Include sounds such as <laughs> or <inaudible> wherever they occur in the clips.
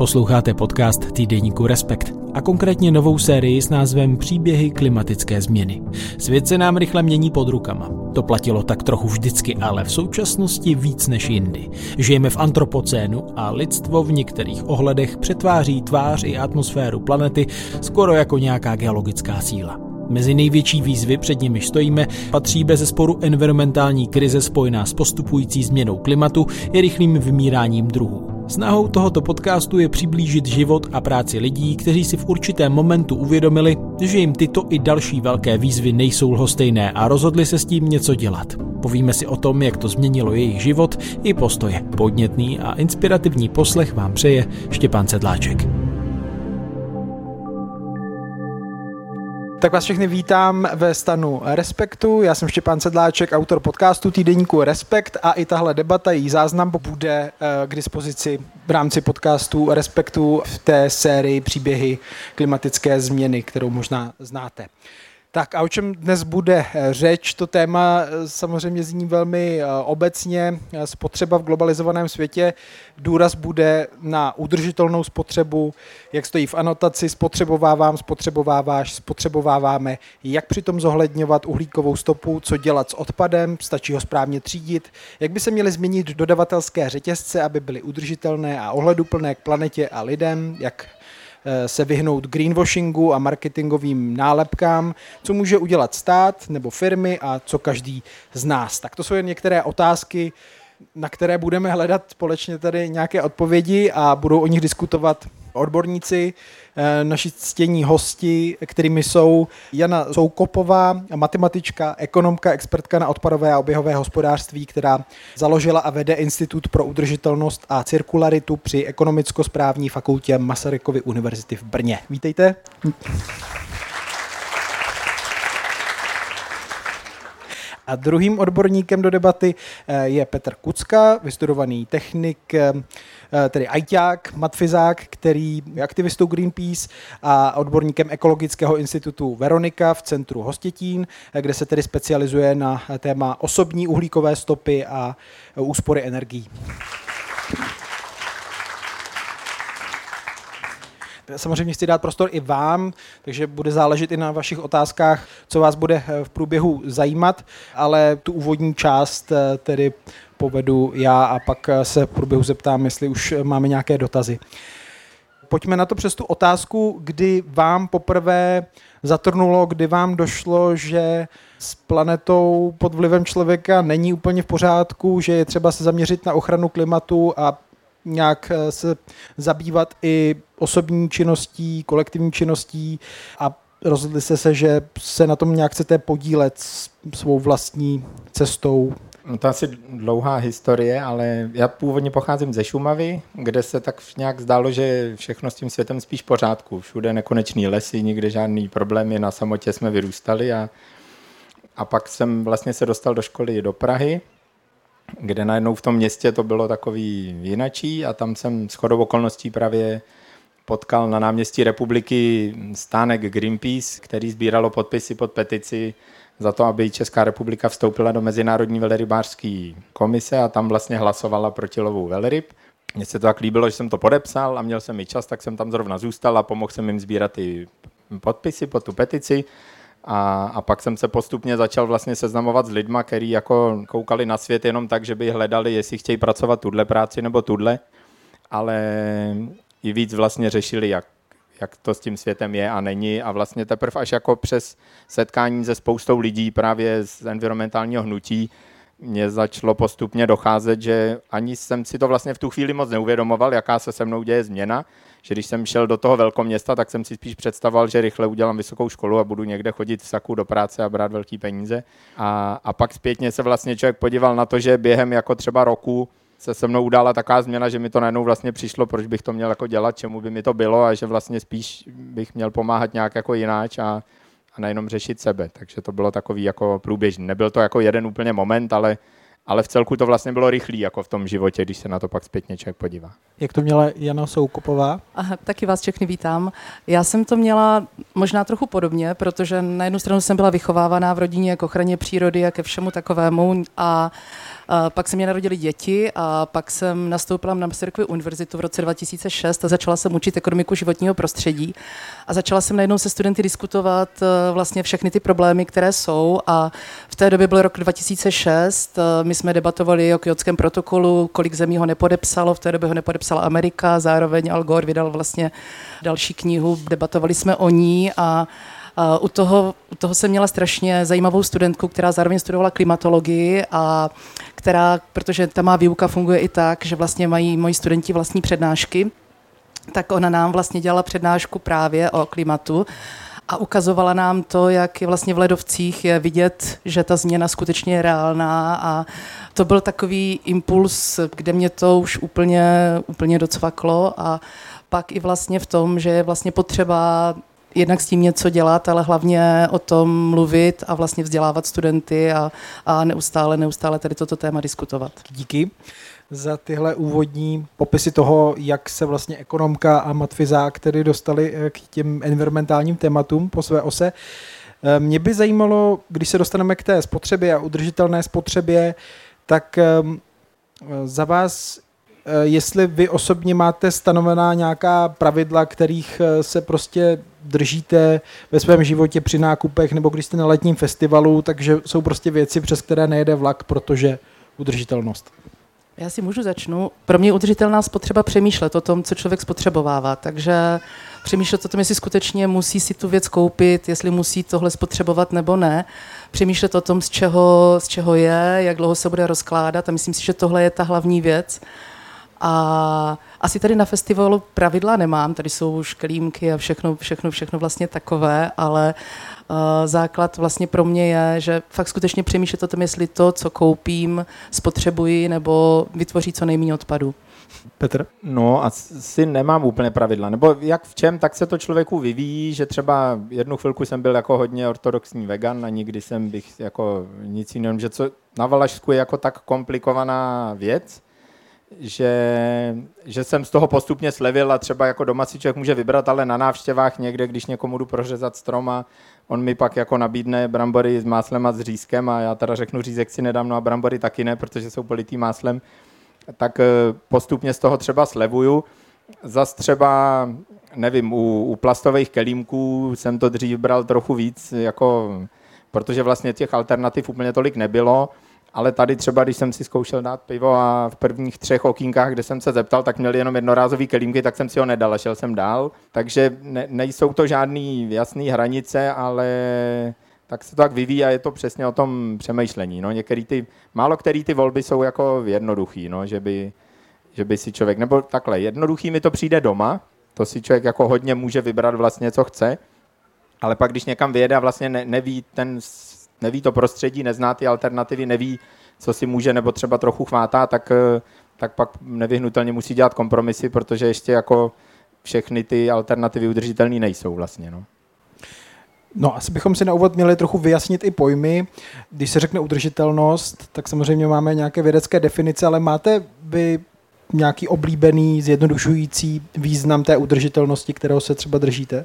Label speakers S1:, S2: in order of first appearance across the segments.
S1: Posloucháte podcast týdeníku Respekt a konkrétně novou sérii s názvem Příběhy klimatické změny. Svět se nám rychle mění pod rukama. To platilo tak trochu vždycky, ale v současnosti víc než jindy. Žijeme v antropocénu a lidstvo v některých ohledech přetváří tvář i atmosféru planety skoro jako nějaká geologická síla. Mezi největší výzvy, před nimi stojíme, patří bez sporu environmentální krize spojená s postupující změnou klimatu i rychlým vymíráním druhů. Snahou tohoto podcastu je přiblížit život a práci lidí, kteří si v určitém momentu uvědomili, že jim tyto i další velké výzvy nejsou lhostejné a rozhodli se s tím něco dělat. Povíme si o tom, jak to změnilo jejich život i postoje. Podnětný a inspirativní poslech vám přeje Štěpán Sedláček.
S2: Tak vás všechny vítám ve stanu Respektu. Já jsem Štěpán Sedláček, autor podcastu týdeníku Respekt a i tahle debata, její záznam bude eh, k dispozici v rámci podcastu Respektu v té sérii příběhy klimatické změny, kterou možná znáte. Tak a o čem dnes bude eh, řeč? To téma eh, samozřejmě zní velmi eh, obecně. Spotřeba v globalizovaném světě. Důraz bude na udržitelnou spotřebu, jak stojí v anotaci, spotřebovávám, spotřebováváš, spotřebováváme, jak přitom zohledňovat uhlíkovou stopu, co dělat s odpadem, stačí ho správně třídit, jak by se měly změnit dodavatelské řetězce, aby byly udržitelné a ohleduplné k planetě a lidem, jak se vyhnout greenwashingu a marketingovým nálepkám, co může udělat stát nebo firmy a co každý z nás. Tak to jsou jen některé otázky, na které budeme hledat společně tady nějaké odpovědi a budou o nich diskutovat odborníci, eh, naši ctění hosti, kterými jsou Jana Soukopová, matematička, ekonomka, expertka na odpadové a oběhové hospodářství, která založila a vede Institut pro udržitelnost a cirkularitu při ekonomicko-správní fakultě Masarykovy univerzity v Brně. Vítejte. A druhým odborníkem do debaty eh, je Petr Kucka, vystudovaný technik, eh, eh, tedy ajťák, matfizák, který je aktivistou Greenpeace a odborníkem Ekologického institutu Veronika v centru Hostětín, kde se tedy specializuje na téma osobní uhlíkové stopy a úspory energií. Samozřejmě chci dát prostor i vám, takže bude záležet i na vašich otázkách, co vás bude eh, v průběhu zajímat, ale tu úvodní část eh, tedy povedu já a pak eh, se v průběhu zeptám, jestli už máme nějaké dotazy. Pojďme na to přes tu otázku, kdy vám poprvé zatrnulo, kdy vám došlo, že s planetou pod vlivem člověka není úplně v pořádku, že je třeba se zaměřit na ochranu klimatu a nějak eh, se zabývat i osobní činností, kolektivní činností a rozhodli jste se, že se na tom nějak chcete podílet svou vlastní cestou.
S3: No to asi dlouhá historie, ale já původně pocházím ze Šumavy, kde se tak nějak zdálo, že všechno s tím světem spíš pořádku. Všude nekonečný lesy, nikde žádný problémy, na samotě jsme vyrůstali a, a pak jsem vlastně se dostal do školy do Prahy kde najednou v tom městě to bylo takový jinačí a tam jsem s chodou okolností právě potkal na náměstí republiky stánek Greenpeace, který sbíralo podpisy pod petici za to, aby Česká republika vstoupila do Mezinárodní velerybářské komise a tam vlastně hlasovala proti lovu veleryb. Mně se to tak líbilo, že jsem to podepsal a měl jsem i čas, tak jsem tam zrovna zůstal a pomohl jsem jim sbírat ty podpisy pod tu petici. A, a pak jsem se postupně začal vlastně seznamovat s lidma, kteří jako koukali na svět jenom tak, že by hledali, jestli chtějí pracovat tuhle práci nebo tuhle, ale i víc vlastně řešili, jak, jak to s tím světem je a není. A vlastně teprve až jako přes setkání se spoustou lidí právě z environmentálního hnutí mě začalo postupně docházet, že ani jsem si to vlastně v tu chvíli moc neuvědomoval, jaká se se mnou děje změna, že když jsem šel do toho velkoměsta, tak jsem si spíš představoval, že rychle udělám vysokou školu a budu někde chodit v saku do práce a brát velký peníze. A, a pak zpětně se vlastně člověk podíval na to, že během jako třeba roku se se mnou udála taková změna, že mi to najednou vlastně přišlo, proč bych to měl jako dělat, čemu by mi to bylo a že vlastně spíš bych měl pomáhat nějak jako jináč a, a nejenom řešit sebe. Takže to bylo takový jako průběžný. Nebyl to jako jeden úplně moment, ale ale v celku to vlastně bylo rychlý jako v tom životě, když se na to pak zpětně člověk podívá.
S2: Jak to měla Jana Soukopová?
S4: Aha, taky vás všechny vítám. Já jsem to měla možná trochu podobně, protože na jednu stranu jsem byla vychovávaná v rodině k ochraně přírody a ke všemu takovému a Pak se mě narodili děti a pak jsem nastoupila na Masarykovu univerzitu v roce 2006 a začala jsem učit ekonomiku životního prostředí. A začala jsem najednou se studenty diskutovat eh, vlastně všechny ty problémy, které jsou a v té době byl rok 2006, eh, my jsme debatovali o kyotském protokolu, kolik zemí ho nepodepsalo, v té době ho nepodepsala Amerika, zároveň Al Gore vydal vlastně další knihu, debatovali jsme o ní a u toho, u toho jsem měla strašně zajímavou studentku, která zároveň studovala klimatologii a která, protože ta má výuka funguje i tak, že vlastně mají moji studenti vlastní přednášky, tak ona nám vlastně dělala přednášku právě o klimatu a ukazovala nám to, jak je vlastně v ledovcích je vidět, že ta změna skutečně je reálná a to byl takový impuls, kde mě to už úplně, úplně docvaklo a pak i vlastně v tom, že je vlastně potřeba jednak s tím něco dělat, ale hlavně o tom mluvit a vlastně vzdělávat studenty a, a neustále, neustále tady toto téma diskutovat.
S2: Díky za tyhle úvodní popisy toho, jak se vlastně ekonomka a matfizák tedy dostali eh, k těm environmentálním tématům po své ose. Eh, mě by zajímalo, když se dostaneme k té spotřebě a udržitelné spotřebě, tak ehm, za vás jestli vy osobně máte stanovená nějaká pravidla, kterých eh, se prostě držíte ve svém životě při nákupech nebo když jste na letním festivalu, takže jsou prostě věci, přes které nejede vlak, protože udržitelnost.
S4: Já si můžu začnu. Pro mě je udržitelná spotřeba přemýšlet o tom, co člověk spotřebovává. Takže přemýšlet o tom, jestli skutečně musí si tu věc koupit, jestli musí tohle spotřebovat nebo ne. Přemýšlet o tom, z čeho, z čeho je, jak dlouho se bude rozkládat. A myslím si, že tohle je ta hlavní věc. A asi tady na festivalu pravidla nemám, tady jsou škelímky a všechno, všechno, všechno vlastně takové, ale uh, základ vlastně pro mě je, že fakt skutečně přemýšlet o tom, jestli to, co koupím, spotřebuji nebo vytvoří co nejméně odpadu.
S2: Petr?
S3: No, asi nemám úplně pravidla. Nebo jak v čem, tak se to člověku vyvíjí, že třeba jednu chvilku jsem byl jako hodně ortodoxní vegan a nikdy jsem bych jako nic jiného, že co na Valašsku je jako tak komplikovaná věc, že, že jsem z toho postupně slevil a třeba jako doma si člověk může vybrat, ale na návštěvách někde, když někomu jdu prořezat strom a on mi pak jako nabídne brambory s máslem a s řízkem a já teda řeknu řízek si nedám, no a brambory taky ne, protože jsou politý máslem, tak eh, postupně z toho třeba slevuju. Zas třeba, nevím, u, u plastových kelímků jsem to dřív bral trochu víc, jako, protože vlastně těch alternativ úplně tolik nebylo ale tady třeba, když jsem si zkoušel dát pivo a v prvních třech okýnkách, kde jsem se zeptal, tak měli jenom jednorázový kelímky, tak jsem si ho nedal a šel jsem dál. Takže ne, nejsou to žádný jasné hranice, ale tak se to tak vyvíjí a je to přesně o tom přemýšlení. No, některý ty, málo který ty volby jsou jako jednoduchý, no, že, by, že by si člověk, nebo takhle, jednoduchý mi to přijde doma, to si člověk jako hodně může vybrat vlastně, co chce, ale pak, když někam vyjede a vlastně ne, neví ten neví to prostředí, nezná ty alternativy, neví, co si může nebo třeba trochu chvátá, tak, eh, tak pak nevyhnutelně musí dělat kompromisy, protože ještě jako všechny ty alternativy udržitelné nejsou vlastně. No.
S2: No, asi bychom si na úvod měli trochu vyjasnit i pojmy. Když se řekne udržitelnost, tak samozřejmě máme nějaké vědecké definice, ale máte vy nějaký oblíbený, zjednodušující význam té udržitelnosti, kterého se třeba držíte?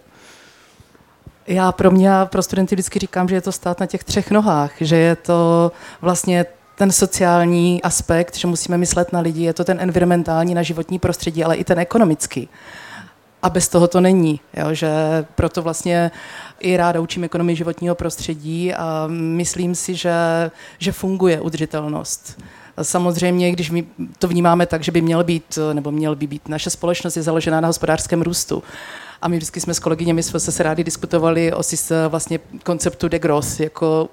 S4: Já pro mě, pro studenty vždycky říkám, že je to stát na těch třech nohách, že je to vlastně ten sociální aspekt, že musíme myslet na lidi, je to ten environmentální, na životní prostředí, ale i ten ekonomický. A bez toho to není. Jo? Že proto vlastně i ráda učím ekonomii životního prostředí a myslím si, že, že funguje udržitelnost. Samozřejmě, když my to vnímáme tak, že by měl být, nebo měl by být, naše společnost je založená na hospodářském růstu. A my vždycky jsme s kolegyněmi se rádi diskutovali o vlastně konceptu degrowth, jako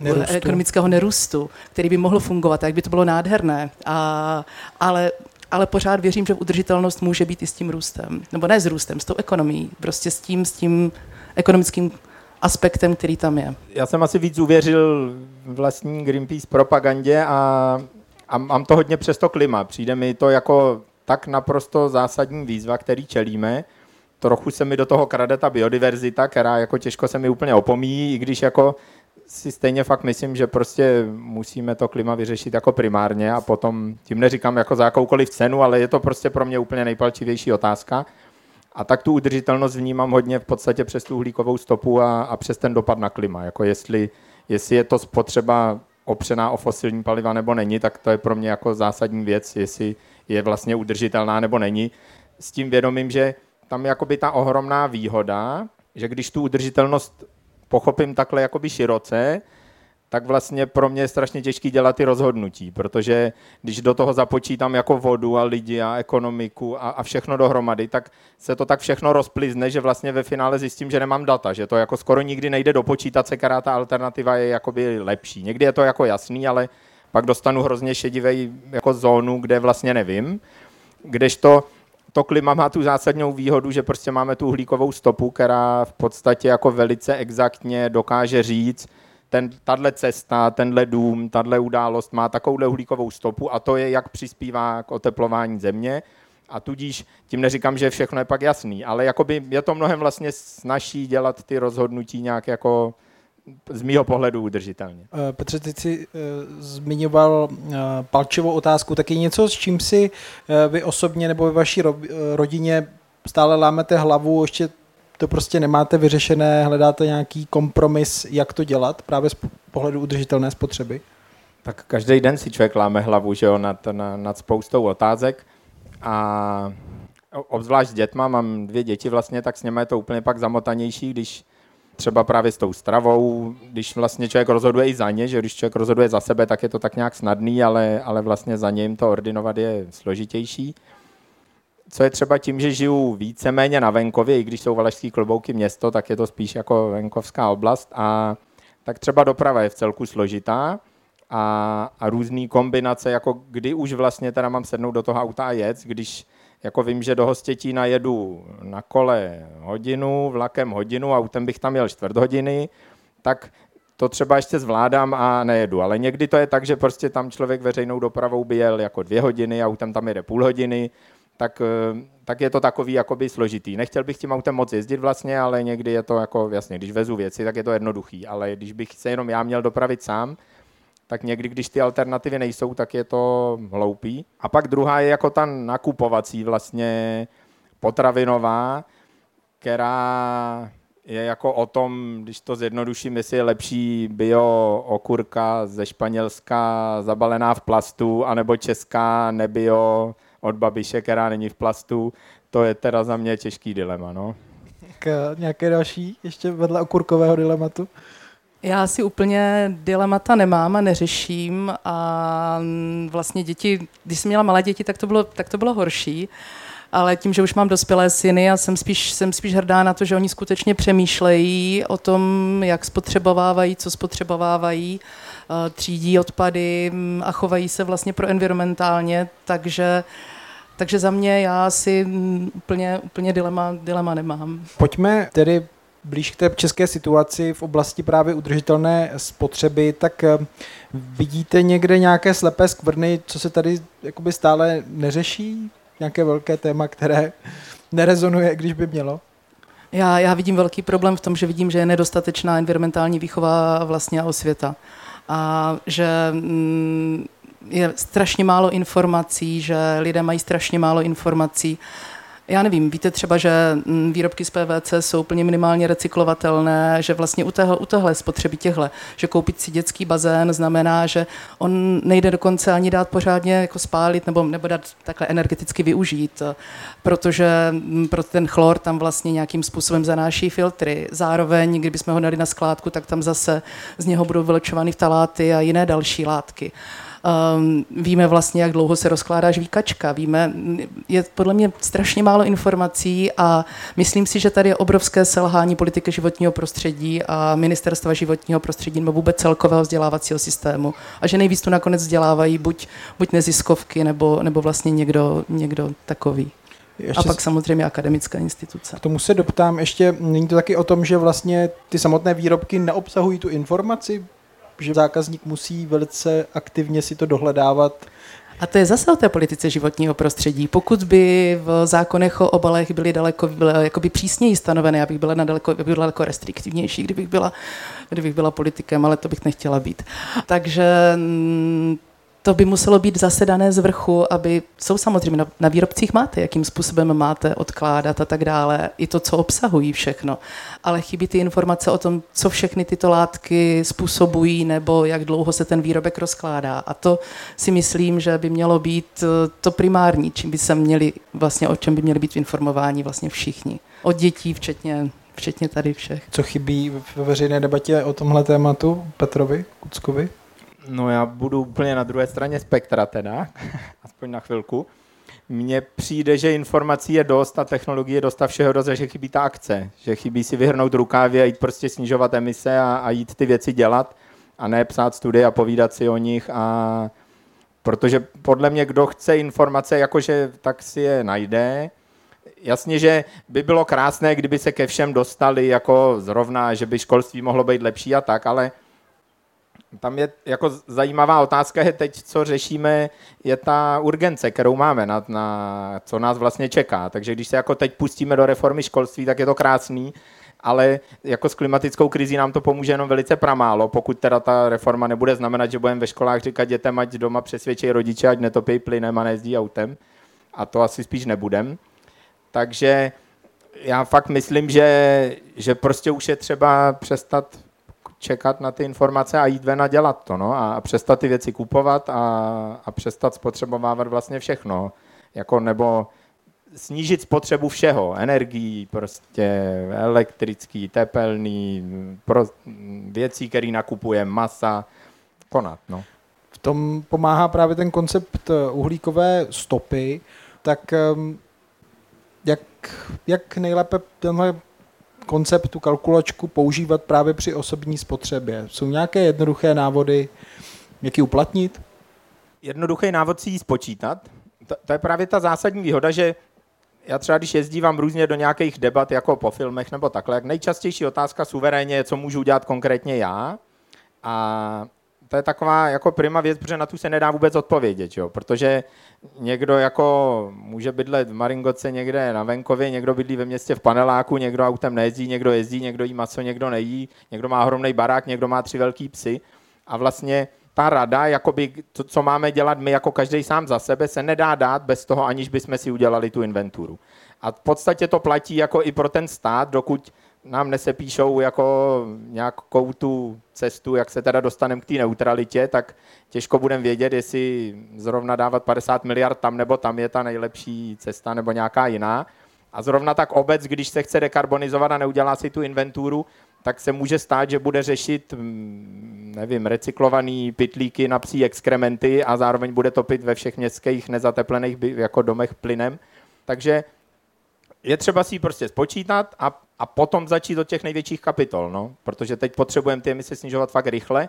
S4: nerůstu. ekonomického nerůstu, který by mohl fungovat, jak by to bylo nádherné. A, ale ale pořád věřím, že udržitelnost může být i s tím růstem. Nebo ne s růstem, s tou ekonomií. Prostě s tím, s tím ekonomickým aspektem, který tam je.
S3: Já jsem asi víc uvěřil vlastní Greenpeace propagandě a, a mám to hodně přes to klima. Přijde mi to jako tak naprosto zásadní výzva, který čelíme, trochu se mi do toho krade ta biodiverzita, která jako těžko se mi úplně opomíjí, i když jako si stejně fakt myslím, že prostě musíme to klima vyřešit jako primárně a potom, tím neříkám jako za jakoukoliv cenu, ale je to prostě pro mě úplně nejpalčivější otázka. A tak tu udržitelnost vnímám hodně v podstatě přes tu uhlíkovou stopu a, a přes ten dopad na klima. Jako jestli, jestli je to spotřeba opřená o fosilní paliva nebo není, tak to je pro mě jako zásadní věc, jestli je vlastně udržitelná nebo není. S tím vědomím, že tam je jakoby ta ohromná výhoda, že když tu udržitelnost pochopím takhle jakoby široce, tak vlastně pro mě je strašně těžký dělat ty rozhodnutí, protože když do toho započítám jako vodu a lidi a ekonomiku a, a všechno dohromady, tak se to tak všechno rozplizne, že vlastně ve finále zjistím, že nemám data, že to jako skoro nikdy nejde dopočítat se, která ta alternativa je jakoby lepší. Někdy je to jako jasný, ale pak dostanu hrozně šedivej jako zónu, kde vlastně nevím. Kdežto to klima má tu zásadnou výhodu, že prostě máme tu uhlíkovou stopu, která v podstatě jako velice exaktně dokáže říct, ten, tahle cesta, tenhle dům, tahle událost má takovou uhlíkovou stopu a to je, jak přispívá k oteplování země. A tudíž tím neříkám, že všechno je pak jasný, ale jakoby je to mnohem vlastně snažší dělat ty rozhodnutí nějak jako z mýho pohledu udržitelně.
S2: Eh, Petře, ty jsi uh, zmiňoval uh, palčivou otázku, tak je něco, s čím si vy osobně nebo ve vaší ro- rodině stále lámete hlavu, ještě to prostě nemáte vyřešené, hledáte nějaký kompromis, jak to dělat právě z pohledu udržitelné spotřeby?
S3: Tak každý den si člověk láme hlavu, že jo, nad, nad, spoustou otázek a obzvlášť s dětma, mám dvě děti vlastně, tak s nimi je to úplně pak zamotanější, když třeba právě s tou stravou, když vlastně člověk rozhoduje i za ně, že když člověk rozhoduje za sebe, tak je to tak nějak snadný, ale, ale vlastně za ním to ordinovat je složitější co je třeba tím, že žiju víceméně na venkově, i když jsou Valašský klobouky město, tak je to spíš jako venkovská oblast a tak třeba doprava je v celku složitá a, a různé kombinace, jako kdy už vlastně teda mám sednout do toho auta a jet, když jako vím, že do Hostětína jedu na kole hodinu, vlakem hodinu, autem bych tam jel čtvrt hodiny, tak to třeba ještě zvládám a nejedu. Ale někdy to je tak, že prostě tam člověk veřejnou dopravou by jel jako dvě hodiny, autem tam jede půl hodiny, tak, eh, tak je to takový jakoby složitý. Nechtěl bych tím autem moc jezdit vlastně, ale někdy je to jako, jasně, když vezu věci, tak je to jednoduchý, ale když bych se jenom já měl dopravit sám, tak někdy, když ty alternativy nejsou, tak je to hloupý. A pak druhá je jako ta nakupovací vlastně potravinová, která je jako o tom, když to zjednoduším, jestli je lepší bio okurka ze Španělska zabalená v plastu, anebo česká nebio od Babiše, která není v plastu, to je teda za mě těžký dilema. No.
S2: K, nějaké další ještě vedle okurkového dilematu?
S4: Já si úplně dilemata nemám a neřeším a vlastně děti, když jsem měla malé děti, tak to bylo, tak to bylo horší ale tím, že už mám dospělé syny a jsem spíš, jsem spíš hrdá na to, že oni skutečně přemýšlejí o tom, jak spotřebovávají, co spotřebovávají, eh, třídí odpady mm, a chovají se vlastně pro environmentálně, takže takže za mě já si úplně, úplně dilema, dilema nemám.
S2: Pojďme tedy blíž k té české situaci v oblasti právě udržitelné spotřeby, tak eh, vidíte někde nějaké slepé skvrny, co se tady jakoby stále neřeší? Nějaké velké téma, které <laughs> nerezonuje, když by mělo?
S4: Já, já vidím velký problém v tom, že vidím, že je nedostatečná environmentální výchova vlastně a osvěta. A že mm, je strašně málo informací, že lidé mají strašně málo informací. Já nevím, víte třeba, že mm, výrobky z PVC jsou úplně minimálně recyklovatelné, že vlastně u, téhle, u téhle spotřeby těchhle, že koupit si dětský bazén znamená, že on nejde dokonce ani dát pořádně jako spálit nebo, nebo dát takhle energeticky využít, protože mm, pro ten chlor tam vlastně nějakým způsobem zanáší filtry. Zároveň, kdybychom ho dali na skládku, tak tam zase z něho budou vylečovány vtaláty a jiné další látky. Um, víme vlastně, jak dlouho se rozkládá žvíkačka. Víme, je podle mě strašně málo informací a myslím si, že tady je obrovské selhání politiky životního prostředí a ministerstva životního prostředí nebo vůbec celkového vzdělávacího systému. A že nejvíc tu nakonec vzdělávají buď, buď neziskovky nebo, nebo vlastně někdo, někdo takový. Ještě a pak samozřejmě akademická instituce.
S2: K tomu se doptám, ještě není to taky o tom, že vlastně ty samotné výrobky neobsahují tu informaci, že zákazník musí velice aktivně si to dohledávat.
S4: A to je zase o té politice životního prostředí. Pokud by v zákonech o obalech byly daleko byly jakoby přísněji stanovené, já bych byla, na daleko, bych byla daleko restriktivnější, kdybych byla, kdybych byla politikem, ale to bych nechtěla být. Takže mm, to by muselo být zase dané z vrchu, aby, jsou samozřejmě na, na výrobcích máte, jakým způsobem máte odkládat a tak dále, i to, co obsahují všechno. Ale chybí ty informace o tom, co všechny tyto látky způsobují, nebo jak dlouho se ten výrobek rozkládá. A to si myslím, že by mělo být eh, to primární, čím by se měli, vlastně o čem by měli být informováni vlastně všichni. Od dětí, včetně včetně tady všech.
S2: Co chybí ve veřejné debatě o tomhle tématu Petrovi Kuckovi?
S3: No já budu úplně na druhé straně spektra teda, <laughs> aspoň na chvilku. Mně přijde, že informací je dost a technologie je dost a všeho dost, že chybí ta akce. Že chybí si vyhrnout rukávy a jít prostě snižovat emise a, a jít ty věci dělat a ne psát studie a povídat si o nich a protože podle mě, kdo chce informace, jakože tak si je najde. Jasně, že by bylo krásné, kdyby se ke všem dostali jako zrovna, že by školství mohlo být lepší a tak, ale tam je jako zajímavá otázka je teď, co řešíme, je ta urgence, kterou máme, na, na, co nás vlastně čeká. Takže když se jako teď pustíme do reformy školství, tak je to krásný, ale jako s klimatickou krizí nám to pomůže jenom velice pramálo, pokud teda ta reforma nebude znamenat, že budeme ve školách říkat dětem, ať doma přesvědčí rodiče, ať netopí plynem a nejezdí autem. A to asi spíš nebudem. Takže já fakt myslím, že, že prostě už je třeba přestat čekat na ty informace a jít ven a dělat to, no, a přestat ty věci kupovat a, a přestat spotřebovávat vlastně všechno, jako nebo snížit spotřebu všeho, energií, prostě elektrický, tepelný, pro, věcí, které nakupujeme, masa, konat, no.
S2: V tom pomáhá právě ten koncept uhlíkové stopy, tak ehm, jak, jak nejlépe tenhle koncept, tu kalkulačku používat právě při osobní spotřebě? Jsou nějaké jednoduché návody, jak ji uplatnit?
S3: Jednoduchý návod si ji spočítat. To, to je právě ta zásadní výhoda, že já třeba, když jezdívám různě do nějakých debat, jako po filmech nebo takhle, jak nejčastější otázka suverénně je, co můžu udělat konkrétně já. A to je taková jako prima věc, protože na tu se nedá vůbec odpovědět, jo? protože někdo jako může bydlet v Maringoce někde na venkově, někdo bydlí ve městě v paneláku, někdo autem nejezdí, někdo jezdí, někdo jí maso, někdo nejí, někdo má ohromný barák, někdo má tři velký psy a vlastně ta rada, jakoby to, co máme dělat my jako každý sám za sebe, se nedá dát bez toho, aniž bychom si udělali tu inventuru. A v podstatě to platí jako i pro ten stát, dokud nám nesepíšou jako nějakou tu cestu, jak se teda dostaneme k té neutralitě, tak těžko budeme vědět, jestli zrovna dávat 50 miliard tam nebo tam je ta nejlepší cesta nebo nějaká jiná. A zrovna tak obec, když se chce dekarbonizovat a neudělá si tu inventuru, tak se může stát, že bude řešit, mm, nevím, recyklovaný pitlíky na psí exkrementy a zároveň bude topit ve všech městských nezateplených jako domech plynem. Takže je třeba si ji prostě spočítat a, a potom začít od těch největších kapitol, no? protože teď potřebujeme ty emise snižovat fakt rychle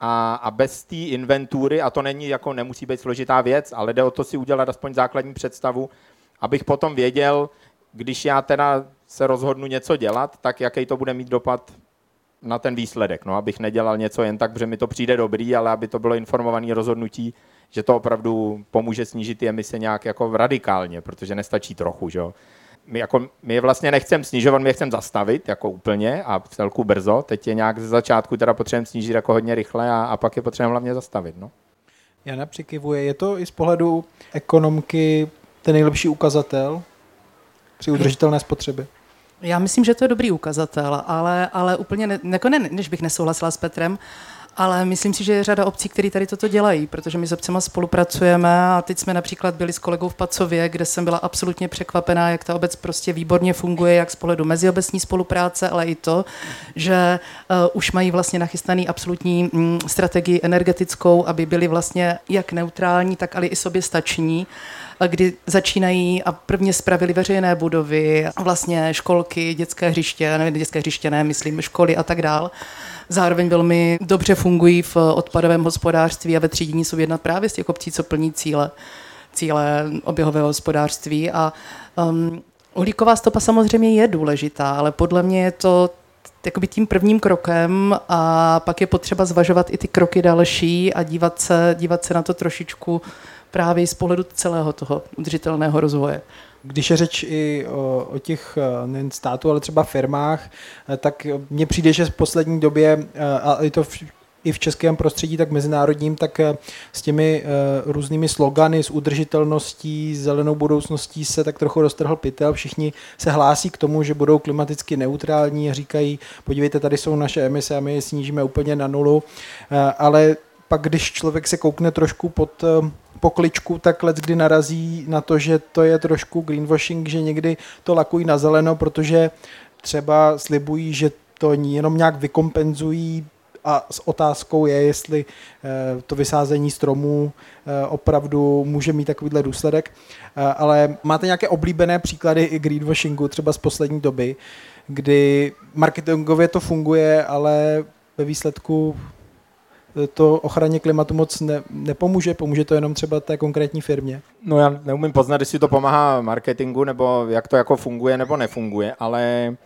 S3: a, a bez té inventury, a to není jako nemusí být složitá věc, ale jde o to si udělat aspoň základní představu, abych potom věděl, když já teda se rozhodnu něco dělat, tak jaký to bude mít dopad na ten výsledek. No, abych nedělal něco jen tak, že mi to přijde dobrý, ale aby to bylo informované rozhodnutí, že to opravdu pomůže snížit ty emise nějak jako radikálně, protože nestačí trochu. Že? My, jako, my je vlastně nechcem snižovat, my je chcem zastavit jako úplně a v celku brzo. Teď je nějak ze začátku teda potřebujeme snížit jako hodně rychle a, a pak je potřebujeme hlavně zastavit. No.
S2: Jana přikivuje, je to i z pohledu ekonomky ten nejlepší ukazatel při udržitelné spotřebě?
S4: Já myslím, že to je dobrý ukazatel, ale, ale úplně, ne, jako ne, než bych nesouhlasila s Petrem, uh, ale myslím si, že je řada obcí, které tady toto dělají, protože my s obcema spolupracujeme a teď jsme například byli s kolegou v Pacově, kde jsem byla absolutně překvapená, jak ta obec prostě výborně funguje, jak z pohledu meziobecní spolupráce, ale i to, že uh, už mají vlastně nachystaný absolutní um, strategii energetickou, aby byli vlastně jak neutrální, tak ale i sobě stační kdy začínají a prvně spravili veřejné budovy, vlastně školky, dětské hřiště, nevím, dětské hřiště ne, myslím, školy a tak dál zároveň velmi dobře fungují v odpadovém hospodářství a ve třídění jsou jednat právě z těch obcí, co plní cíle, cíle oběhového hospodářství. A um, uhlíková stopa samozřejmě je důležitá, ale podle mě je to jakoby tím prvním krokem a pak je potřeba zvažovat i ty kroky další a dívat se, dívat se na to trošičku právě z pohledu celého toho udržitelného rozvoje.
S2: Když je řeč i o, o těch eh, nejen států, ale třeba firmách, eh, tak mně přijde, že v poslední době, eh, a je to i v českém prostředí, tak mezinárodním, tak s těmi různými slogany, s udržitelností, zelenou budoucností se tak trochu roztrhl pytel. Všichni se hlásí k tomu, že budou klimaticky neutrální a říkají, podívejte, tady jsou naše emise a my je snížíme úplně na nulu. Ale pak, když člověk se koukne trošku pod uh, pokličku, tak let kdy narazí na to, že to je trošku greenwashing, že někdy to lakují na zeleno, protože třeba slibují, že to jenom nějak vykompenzují a s otázkou je, jestli eh, to vysázení stromů eh, opravdu může mít takovýhle důsledek. Eh, ale máte nějaké oblíbené příklady i greenwashingu třeba z poslední doby, kdy marketingově to funguje, ale ve výsledku to ochraně klimatu moc ne, nepomůže, pomůže to jenom třeba té konkrétní firmě?
S3: No já neumím poznat, jestli to pomáhá marketingu, nebo jak to jako funguje nebo nefunguje, ale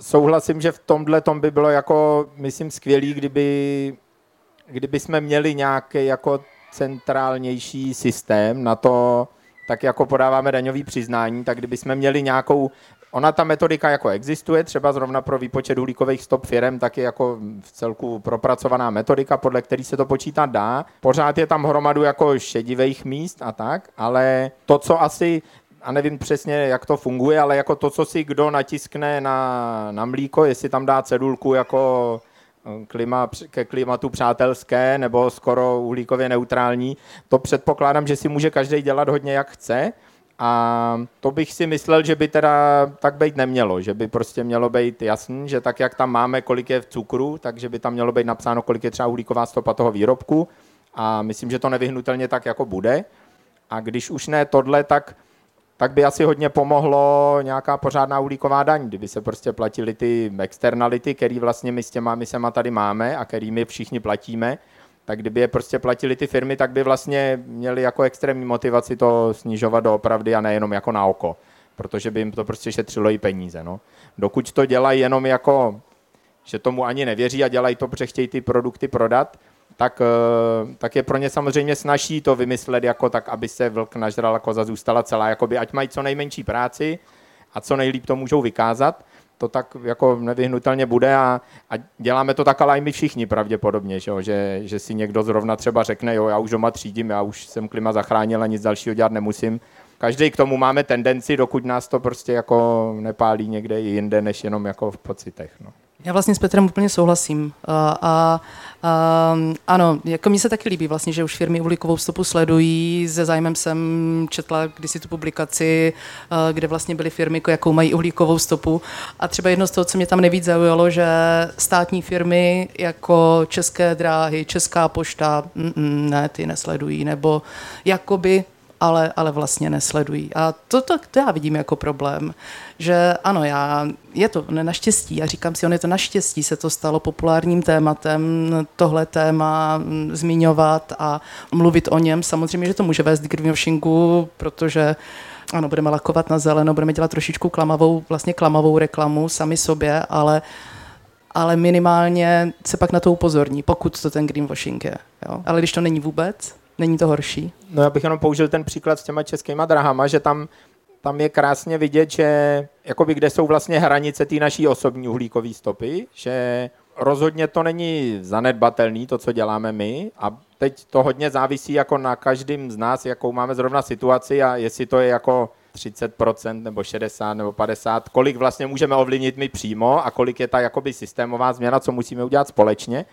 S3: souhlasím, že v tomhle tom by bylo jako, myslím, skvělý, kdyby, kdyby jsme měli nějaký jako centrálnější systém na to, tak jako podáváme daňový přiznání, tak kdyby jsme měli nějakou Ona ta metodika jako existuje, třeba zrovna pro výpočet uhlíkových stop firm, tak je jako v celku propracovaná metodika, podle který se to počítat dá. Pořád je tam hromadu jako šedivých míst a tak, ale to, co asi a nevím přesně, jak to funguje, ale jako to, co si kdo natiskne na, na mlíko, jestli tam dá cedulku jako eh, klima, ke klimatu přátelské nebo skoro uhlíkově neutrální, to předpokládám, že si může každý dělat hodně jak chce. A to bych si myslel, že by teda tak být nemělo, že by prostě mělo být jasný, že tak, jak tam máme, kolik je v cukru, takže by tam mělo být napsáno, kolik je třeba uhlíková stopa toho výrobku. A myslím, že to nevyhnutelně tak jako bude. A když už ne tohle, tak tak by asi hodně pomohlo nějaká pořádná uhlíková daň, kdyby se prostě platili ty externality, které vlastně my s těma misema tady máme a kterými všichni platíme, tak kdyby je prostě platili ty firmy, tak by vlastně měli jako extrémní motivaci to snižovat doopravdy a nejenom jako na oko, protože by jim to prostě šetřilo i peníze. No. Dokud to dělají jenom jako, že tomu ani nevěří a dělají to, protože chtějí ty produkty prodat, tak, eh, tak je pro ně samozřejmě snaží to vymyslet jako tak, aby se vlk nažral a koza zůstala celá, jakoby, ať mají co nejmenší práci a co nejlíp to můžou vykázat, to tak jako nevyhnutelně bude a, a děláme to tak, ale i my všichni pravděpodobně, že, že, že si někdo zrovna třeba řekne, jo, já už doma třídím, já už jsem klima zachránil a nic dalšího dělat nemusím. Každý k tomu máme tendenci, dokud nás to prostě jako nepálí někde jinde, než jenom jako v pocitech. No.
S4: Já vlastně s Petrem úplně souhlasím. A, a, a ano, jako mi se taky líbí vlastně, že už firmy uhlíkovou stopu sledují. Se zájmem jsem četla kdysi tu publikaci, kde vlastně byly firmy, jakou mají uhlíkovou stopu. A třeba jedno z toho, co mě tam nejvíc zaujalo, že státní firmy jako České dráhy, Česká pošta, mm, mm, ne, ty nesledují, nebo jakoby ale, ale vlastně nesledují. A to, to, to já vidím jako problém, že ano, já, je to naštěstí, já říkám si, on je to naštěstí, se to stalo populárním tématem, tohle téma mm, zmiňovat a mluvit o něm. Samozřejmě, že to může vést k greenwashingu, protože ano, budeme lakovat na zeleno, budeme dělat trošičku klamavou, vlastně klamavou reklamu sami sobě, ale ale minimálně se pak na to upozorní, pokud to ten greenwashing je. Jo? Ale když to není vůbec, Není to horší?
S3: No já bych jenom použil ten příklad s těma českýma drahama, že tam, tam je krásně vidět, že jakoby kde jsou vlastně hranice té naší osobní uhlíkové stopy, že rozhodně to není zanedbatelný, to, co děláme my a teď to hodně závisí jako na každém z nás, jakou máme zrovna situaci a jestli to je jako 30% nebo 60 nebo 50, kolik vlastně můžeme ovlivnit my přímo a kolik je ta jakoby systémová změna, co musíme udělat společně.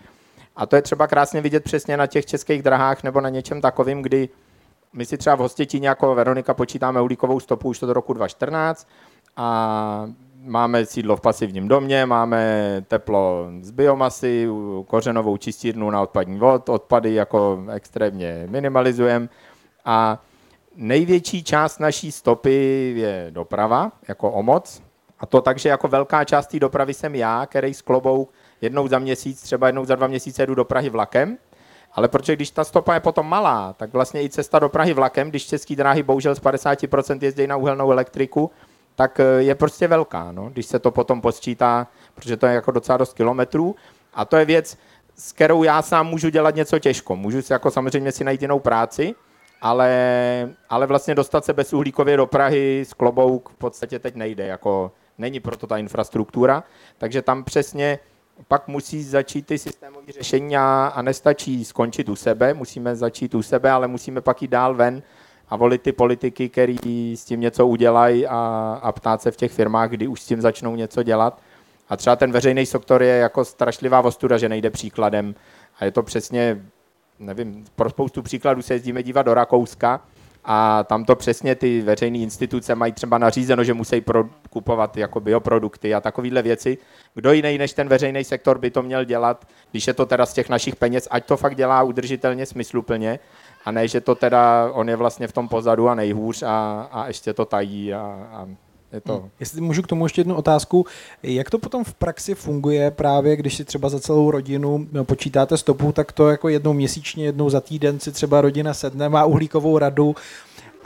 S3: A to je třeba krásně vidět přesně na těch českých drahách nebo na něčem takovým, kdy my si třeba v Hostětíně jako Veronika počítáme uhlíkovou stopu už to do roku 2014 a máme sídlo v pasivním domě, máme teplo z biomasy, kořenovou čistírnu na odpadní vod, odpady jako extrémně minimalizujeme. A největší část naší stopy je doprava, jako omoc, a to takže jako velká část té dopravy jsem já, který s klobou jednou za měsíc, třeba jednou za dva měsíce jedu do Prahy vlakem, ale protože když ta stopa je potom malá, tak vlastně i cesta do Prahy vlakem, když český dráhy bohužel z 50% jezdí na uhelnou elektriku, tak eh, je prostě velká, no, když se to potom posčítá, protože to je jako docela dost kilometrů. A to je věc, s kterou já sám můžu dělat něco těžko. Můžu si jako samozřejmě si najít jinou práci, ale, ale vlastně dostat se bez uhlíkově do Prahy s klobouk v podstatě teď nejde. Jako, není proto ta infrastruktura, takže tam přesně pak musí začít ty systémové řešení a, a nestačí skončit u sebe, musíme začít u sebe, ale musíme pak jít dál ven a volit ty politiky, který s tím něco udělají a, a ptát se v těch firmách, kdy už s tím začnou něco dělat. A třeba ten veřejný sektor je jako strašlivá ostuda, že nejde příkladem. A je to přesně, nevím, pro spoustu příkladů se jezdíme dívat do Rakouska, a tam to přesně ty veřejné instituce mají třeba nařízeno, že musí pro, kupovat jako bioprodukty a takovéhle věci. Kdo jiný než ten veřejný sektor by to měl dělat, když je to teda z těch našich peněz, ať to fakt dělá udržitelně, smysluplně, a ne, že to teda on je vlastně v tom pozadu a nejhůř a, a ještě to tají a, a je to... Hmm.
S2: Jestli můžu k tomu ještě jednu otázku, jak to potom v praxi funguje právě, když si třeba za celou rodinu no, počítáte stopu, tak to jako jednou měsíčně, jednou za týden si třeba rodina sedne, má uhlíkovou radu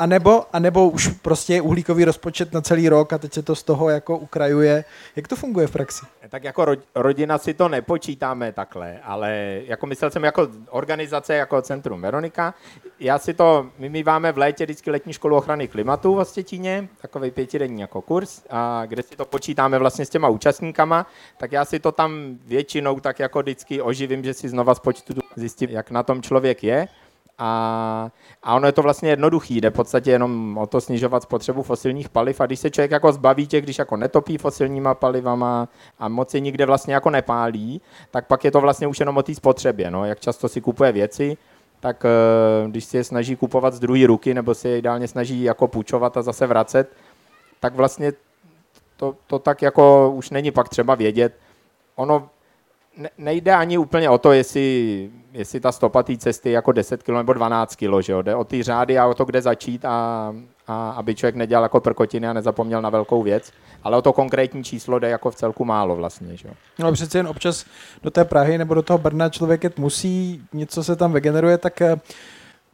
S2: a nebo, a nebo už prostě je uhlíkový rozpočet na celý rok a teď se to z toho jako ukrajuje. Jak to funguje v praxi?
S3: Tak jako rodina si to nepočítáme takhle, ale jako myslel jsem jako organizace, jako Centrum Veronika. Já si to, my míváme v létě vždycky letní školu ochrany klimatu v Ostětíně, takový pětidenní jako kurz, a kde si to počítáme vlastně s těma účastníkama, tak já si to tam většinou tak jako vždycky oživím, že si znova spočtu zjistím, jak na tom člověk je. A, a ono je to vlastně jednoduchý, jde v podstatě jenom o to snižovat spotřebu fosilních paliv a když se člověk jako zbaví těch, když jako netopí fosilníma palivama a moc je nikde vlastně jako nepálí, tak pak je to vlastně už jenom o té spotřebě, no, jak často si kupuje věci, tak eh, když si je snaží kupovat z druhé ruky nebo si je ideálně snaží jako půjčovat a zase vracet, tak vlastně to, to tak jako už není pak třeba vědět. Ono nejde ani úplně o to, jestli, jestli ta stopa té cesty je jako 10 km nebo 12 kg, že jo? Jde o ty řády a o to, kde začít a, a aby člověk nedělal jako prkotiny a nezapomněl na velkou věc. Ale o to konkrétní číslo jde jako v celku málo vlastně, že jo?
S2: No přece jen občas do té Prahy nebo do toho Brna člověk jet musí, něco se tam vygeneruje, tak eh,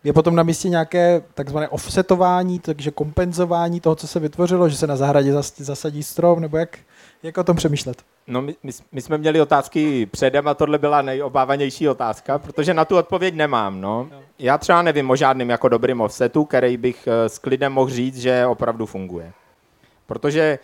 S2: je potom na místě nějaké takzvané offsetování, takže kompenzování toho, co se vytvořilo, že se na zahradě zasadí strom, nebo jak, jak o tom přemýšlet?
S3: No my, my, my jsme měli otázky předem a tohle byla nejobávanější otázka, protože na tu odpověď nemám. No. Já třeba nevím o žádným jako dobrým offsetu, který bych eh, s klidem mohl říct, že opravdu funguje. Protože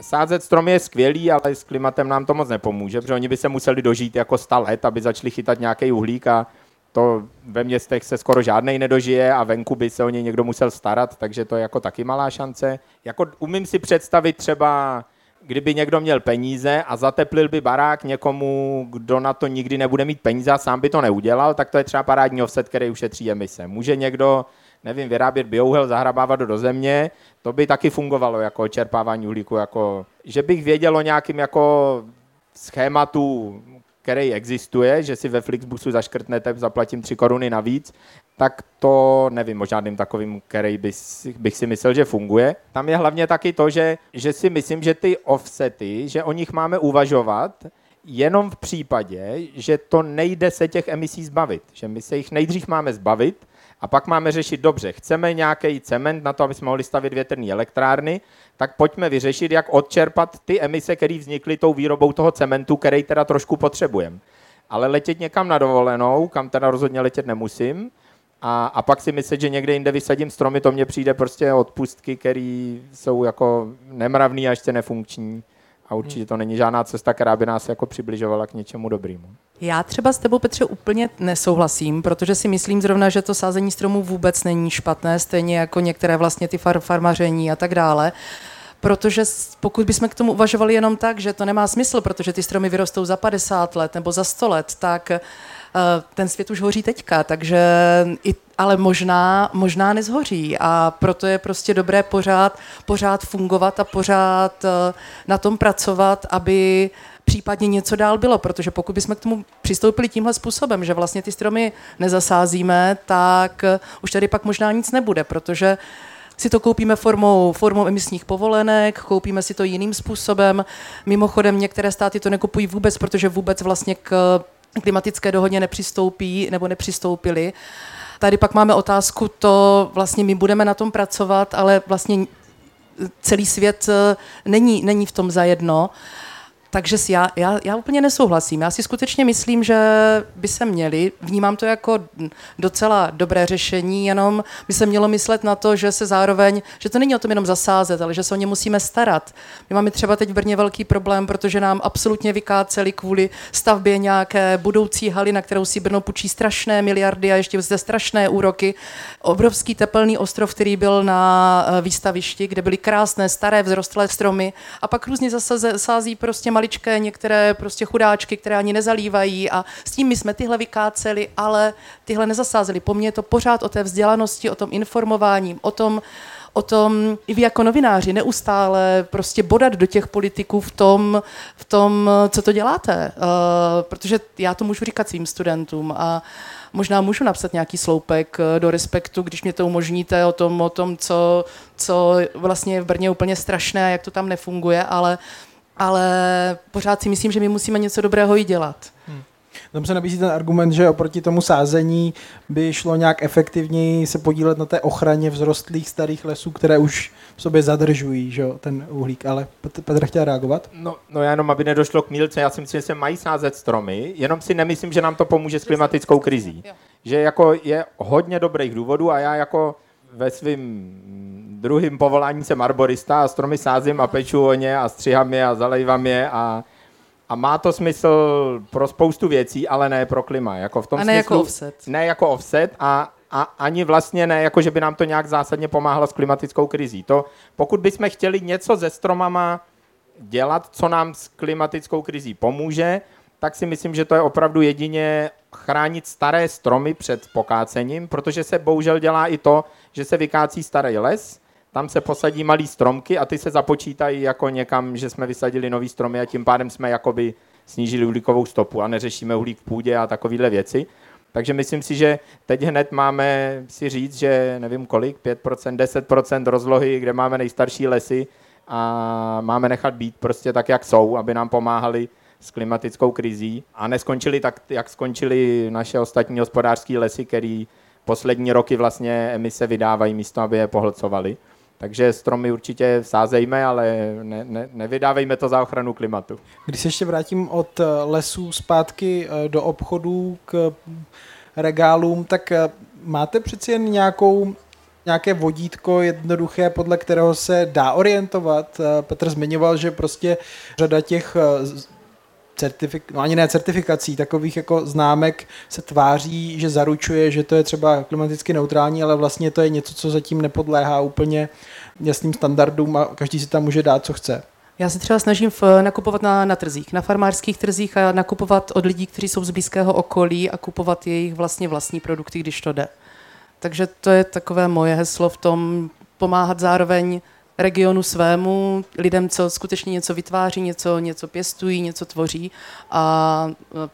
S3: sázet stromy je skvělý, ale s klimatem nám to moc nepomůže, protože oni by se museli dožít jako 100 let, aby začali chytat nějaký uhlík a to ve městech se skoro žádnej nedožije a venku by se o něj někdo musel starat, takže to je jako taky malá šance. Jako umím si představit třeba kdyby někdo měl peníze a zateplil by barák někomu, kdo na to nikdy nebude mít peníze a sám by to neudělal, tak to je třeba parádní offset, který ušetří emise. Může někdo, nevím, vyrábět biouhel, zahrabávat do země, to by taky fungovalo jako čerpávání uhlíku, jako, že bych věděl o nějakým jako schématu, který existuje, že si ve Flixbusu zaškrtnete, zaplatím 3 koruny navíc, tak to nevím o žádným takovým, který bych, bych si myslel, že funguje. Tam je hlavně taky to, že, že si myslím, že ty offsety, že o nich máme uvažovat, jenom v případě, že to nejde se těch emisí zbavit. Že my se jich nejdřív máme zbavit a pak máme řešit dobře. Chceme nějaký cement na to, aby jsme mohli stavit větrné elektrárny, tak pojďme vyřešit, jak odčerpat ty emise, které vznikly tou výrobou toho cementu, který teda trošku potřebujeme. Ale letět někam na dovolenou, kam teda rozhodně letět nemusím, a, a pak si myslet, že někde jinde vysadím stromy, to mně přijde prostě odpustky, které jsou jako nemravný a ještě nefunkční. A určitě to není žádná cesta, která by nás jako přibližovala k něčemu dobrému.
S4: Já třeba s tebou, Petře, úplně nesouhlasím, protože si myslím zrovna, že to sázení stromů vůbec není špatné, stejně jako některé vlastně ty far- farmaření a tak dále. Protože pokud bychom k tomu uvažovali jenom tak, že to nemá smysl, protože ty stromy vyrostou za 50 let nebo za 100 let, tak ten svět už hoří teďka, takže i, ale možná, možná nezhoří a proto je prostě dobré pořád, pořád fungovat a pořád eh, na tom pracovat, aby případně něco dál bylo, protože pokud bychom k tomu přistoupili tímhle způsobem, že vlastně ty stromy nezasázíme, tak eh, už tady pak možná nic nebude, protože si to koupíme formou, formou emisních povolenek, koupíme si to jiným způsobem. Mimochodem některé státy to nekupují vůbec, protože vůbec vlastně k klimatické dohodě nepřistoupí nebo nepřistoupili. Tady pak máme otázku, to vlastně my budeme na tom pracovat, ale vlastně celý svět eh, není, není v tom zajedno. Takže já, já, já úplně nesouhlasím. Já si skutečně myslím, že by se měli, vnímám to jako docela dobré řešení, jenom by se mělo myslet na to, že se zároveň, že to není o tom jenom zasázet, ale že se o ně musíme starat. My máme třeba teď v Brně velký problém, protože nám absolutně vykáceli kvůli stavbě nějaké budoucí haly, na kterou si Brno půjčí strašné miliardy a ještě zde strašné úroky. Obrovský tepelný ostrov, který byl na eh, výstavišti, kde byly krásné staré vzrostlé stromy a pak různě zase sází prostě maličké některé prostě chudáčky, které ani nezalívají a s tím my jsme tyhle vykáceli, ale tyhle nezasázeli. Po mně je to pořád o té vzdělanosti, o tom informování, o tom, o tom, i vy jako novináři, neustále prostě bodat do těch politiků v tom, v tom co to děláte. Uh, protože já to můžu říkat svým studentům a možná můžu napsat nějaký sloupek eh, do respektu, když mě to umožníte o tom, o tom co, co vlastně je v Brně úplně strašné, jak to tam nefunguje, ale ale pořád si myslím, že my musíme něco dobrého i dělat. Hmm.
S2: Tam se nabízí ten argument, že oproti tomu sázení by šlo nějak efektivněji se podílet na té ochraně vzrostlých starých lesů, které už v sobě zadržují že, ten uhlík. Ale Petr chtěl reagovat?
S3: No, no já jenom, aby nedošlo k mílce, já si myslím, že se mají sázet stromy, jenom si nemyslím, že nám to pomůže s klimatickou krizí. Že jako je hodně dobrých důvodů a já jako ve svém druhým povolání jsem arborista a stromy sázím a peču o ně a střihám je a zalejvám je a, a má to smysl pro spoustu věcí, ale ne pro klima. Jako v tom
S4: a ne
S3: smyslu,
S4: jako offset.
S3: Ne jako offset a, a ani vlastně ne, jako že by nám to nějak zásadně pomáhalo s klimatickou krizí. To, pokud bychom chtěli něco se stromama dělat, co nám s klimatickou krizí pomůže, tak si myslím, že to je opravdu jedině chránit staré stromy před pokácením, protože se bohužel dělá i to, že se vykácí starý les, tam se posadí malý stromky a ty se započítají jako někam, že jsme vysadili nový stromy a tím pádem jsme jakoby snížili uhlíkovou stopu a neřešíme uhlík v půdě a takovéhle věci. Takže myslím si, že teď hned máme si říct, že nevím kolik, 5%, 10% rozlohy, kde máme nejstarší lesy a máme nechat být prostě tak, jak jsou, aby nám pomáhali s klimatickou krizí a neskončili tak, jak skončili naše ostatní hospodářské lesy, které poslední roky vlastně emise vydávají místo, aby je pohlcovali. Takže stromy určitě sázejme, ale ne, ne, nevydávejme to za ochranu klimatu.
S2: Když se ještě vrátím od eh, lesů zpátky eh, do obchodů k regálům, tak eh, máte přeci jen nějakou nějaké vodítko jednoduché, podle kterého se dá orientovat. Petr zmiňoval, že prostě řada těch certifik, no ani ne certifikací, takových jako známek se tváří, že zaručuje, že to je třeba klimaticky neutrální, ale vlastně to je něco, co zatím nepodléhá úplně jasným standardům a každý si tam může dát, co chce.
S4: Já se třeba snažím v, nakupovat na, na trzích, na farmářských trzích a nakupovat od lidí, kteří jsou z blízkého okolí a kupovat jejich vlastně vlastní produkty, když to jde. Takže to je takové moje heslo v tom pomáhat zároveň regionu svému, lidem, co skutečně něco vytváří, něco, něco pěstují, něco tvoří a e,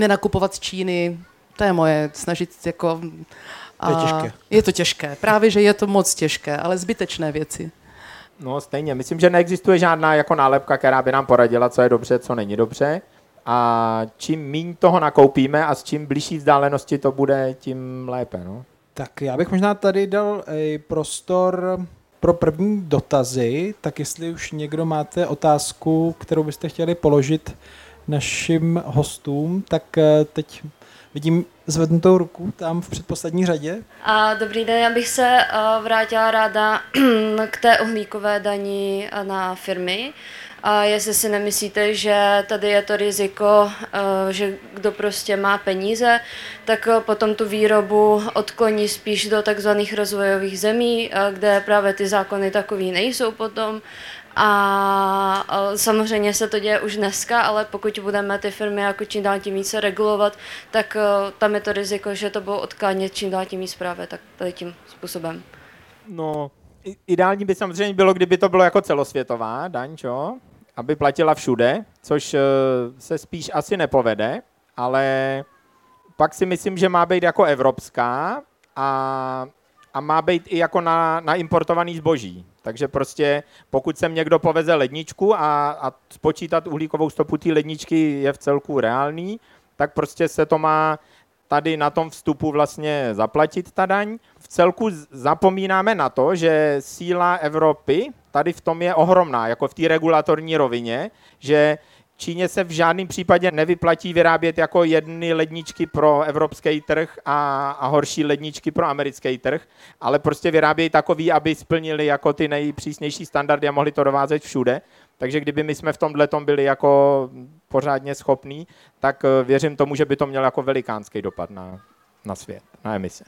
S4: nenakupovat z Číny, to je moje, snažit jako...
S2: A to je těžké.
S4: Je to těžké, právě, že je to moc těžké, ale zbytečné věci.
S3: No stejně, myslím, že neexistuje žádná jako nálepka, která by nám poradila, co je dobře, co není dobře. A čím méně toho nakoupíme a s čím blížší vzdálenosti to bude, tím lépe. No.
S2: Tak já bych možná tady dal prostor pro první dotazy, tak jestli už někdo máte otázku, kterou byste chtěli položit našim hostům, tak eh, teď vidím zvednutou ruku tam v předposlední řadě.
S5: A dobrý den, já bych se eh, vrátila ráda <clears throat> k té uhlíkové daní na firmy. A jestli si nemyslíte, že tady je to riziko, eh, že kdo prostě má peníze, tak eh, potom tu výrobu odkloní spíš do takzvaných rozvojových zemí, eh, kde právě ty zákony takový nejsou potom. A samozřejmě se to děje už dneska, ale pokud budeme ty firmy jako čím dál tím více regulovat, tak tam je to riziko, že to budou odklánět čím dál tím víc právě tak tady tím způsobem.
S3: No, ideální by samozřejmě bylo, kdyby to bylo jako celosvětová daň, čo? aby platila všude, což eh, se spíš asi nepovede, ale pak si myslím, že má být jako evropská a, a má být i jako na, na importovaný zboží. Takže prostě pokud sem někdo poveze ledničku a, a spočítat uhlíkovou stopu té ledničky je v celku reálný, tak prostě se to má tady na tom vstupu vlastně zaplatit ta daň. V celku zapomínáme na to, že síla Evropy tady v tom je ohromná, jako v té regulatorní rovině, že Číně se v žádném případě nevyplatí vyrábět jako jedny ledničky pro evropský trh a, a horší ledničky pro americký trh, ale prostě vyrábějí takový, aby splnili jako ty nejpřísnější standardy a mohli to dovázet všude. Takže kdyby my jsme v tomhle tom byli jako pořádně schopní, tak eh, věřím tomu, že by to mělo jako velikánský dopad na, na svět, na emise.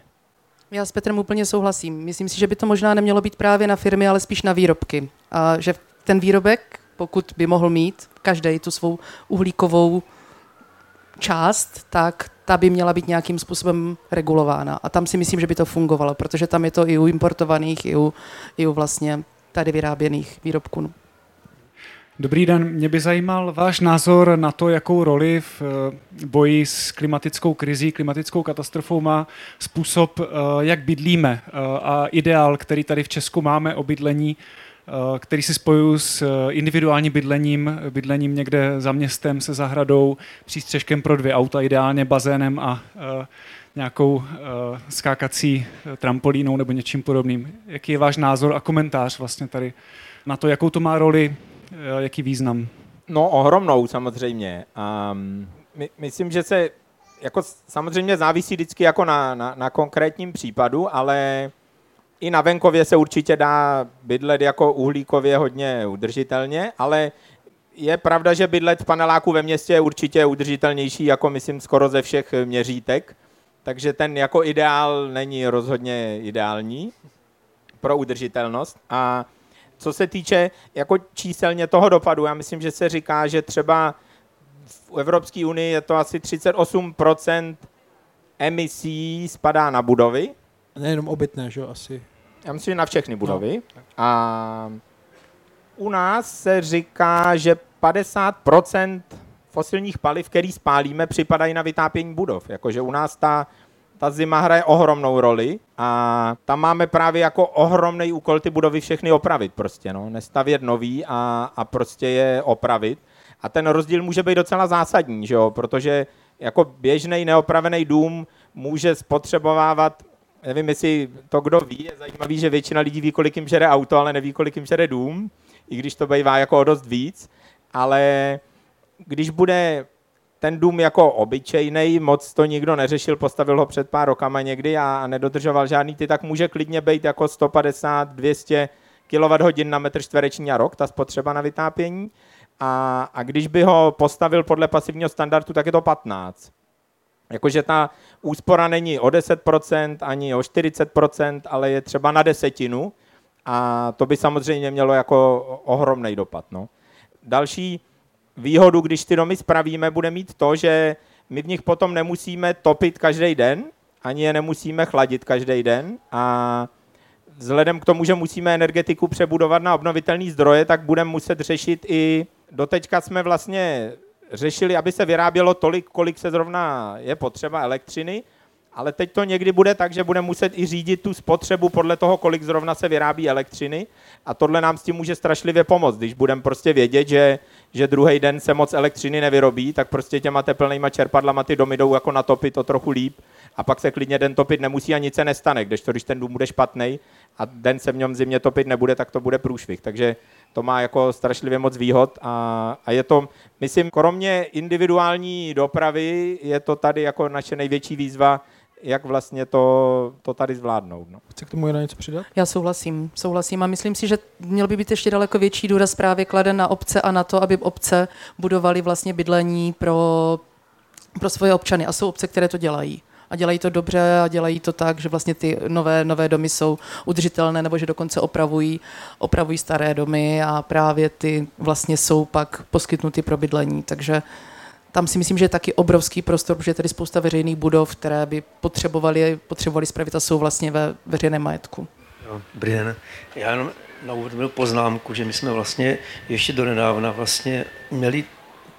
S4: Já s Petrem úplně souhlasím. Myslím si, že by to možná nemělo být právě na firmy, ale spíš na výrobky. A že ten výrobek, pokud by mohl mít každý tu svou uhlíkovou část, tak ta by měla být nějakým způsobem regulována. A tam si myslím, že by to fungovalo, protože tam je to i u importovaných, i u, i u vlastně tady vyráběných výrobků.
S6: Dobrý den, mě by zajímal váš názor na to, jakou roli v eh, boji s klimatickou krizí, klimatickou katastrofou má způsob, eh, jak bydlíme eh, a ideál, který tady v Česku máme o bydlení, který si spojuju s individuálním bydlením, bydlením někde za městem se zahradou, přístřežkem pro dvě auta, ideálně bazénem a nějakou skákací trampolínou nebo něčím podobným. Jaký je váš názor a komentář vlastně tady na to, jakou to má roli jaký význam?
S3: No ohromnou samozřejmě. Um, my, myslím, že se jako samozřejmě závisí vždycky jako na, na, na konkrétním případu, ale i na venkově se určitě dá bydlet jako uhlíkově hodně udržitelně, ale je pravda, že bydlet v paneláku ve městě je určitě udržitelnější, jako myslím skoro ze všech měřítek, takže ten jako ideál není rozhodně ideální pro udržitelnost. A co se týče jako číselně toho dopadu, já myslím, že se říká, že třeba v Evropské unii je to asi 38% emisí spadá na budovy.
S2: Nejenom obytné, že jo, asi.
S3: Já myslím, že na všechny budovy. No. A u nás se říká, že 50% fosilních paliv, který spálíme, připadají na vytápění budov. Jakože u nás ta ta zima hraje ohromnou roli a tam máme právě jako ohromný úkol ty budovy všechny opravit prostě, no. Nestavět nový a, a prostě je opravit. A ten rozdíl může být docela zásadní, že jo? protože jako běžný neopravený dům může spotřebovávat nevím, jestli to kdo ví, je zajímavý, že většina lidí ví, kolik jim žere auto, ale neví, kolik jim žere dům, i když to bývá jako o dost víc, ale když bude ten dům jako obyčejný, moc to nikdo neřešil, postavil ho před pár rokama někdy a, nedodržoval žádný ty, tak může klidně být jako 150, 200 kWh na metr čtvereční a rok, ta spotřeba na vytápění. A, a když by ho postavil podle pasivního standardu, tak je to 15. Jakože ta úspora není o 10%, ani o 40%, ale je třeba na desetinu. A to by samozřejmě mělo jako ohromný dopad. No. Další výhodu, když ty domy spravíme, bude mít to, že my v nich potom nemusíme topit každý den, ani je nemusíme chladit každý den a vzhledem k tomu, že musíme energetiku přebudovat na obnovitelné zdroje, tak budeme muset řešit i, doteďka jsme vlastně řešili, aby se vyrábělo tolik, kolik se zrovna je potřeba elektřiny, ale teď to někdy bude tak, že bude muset i řídit tu spotřebu podle toho, kolik zrovna se vyrábí elektřiny. A tohle nám s tím může strašlivě pomoct, když budeme prostě vědět, že, že druhý den se moc elektřiny nevyrobí, tak prostě těma teplnýma čerpadlama ty domy jdou jako natopit to trochu líp. A pak se klidně den topit nemusí a nic se nestane, kdežto když ten dům bude špatný a den se v něm zimě topit nebude, tak to bude průšvih. Takže to má jako strašlivě moc výhod a, a je to, myslím, kromě individuální dopravy, je to tady jako naše největší výzva, jak vlastně to, to tady zvládnout. No.
S2: Chce k tomu jen něco přidat?
S4: Já souhlasím, souhlasím a myslím si, že měl by být ještě daleko větší důraz právě kladen na obce a na to, aby obce budovaly vlastně bydlení pro, pro svoje občany a jsou obce, které to dělají a dělají to dobře a dělají to tak, že vlastně ty nové, nové domy jsou udržitelné nebo že dokonce opravují, opravují staré domy a právě ty vlastně jsou pak poskytnuty pro bydlení. Takže tam si myslím, že je taky obrovský prostor, protože je tady spousta veřejných budov, které by potřebovali, potřebovali spravit a jsou vlastně ve veřejném majetku.
S7: Dobrý den. Já jenom na úvod měl poznámku, že my jsme vlastně ještě donedávna vlastně měli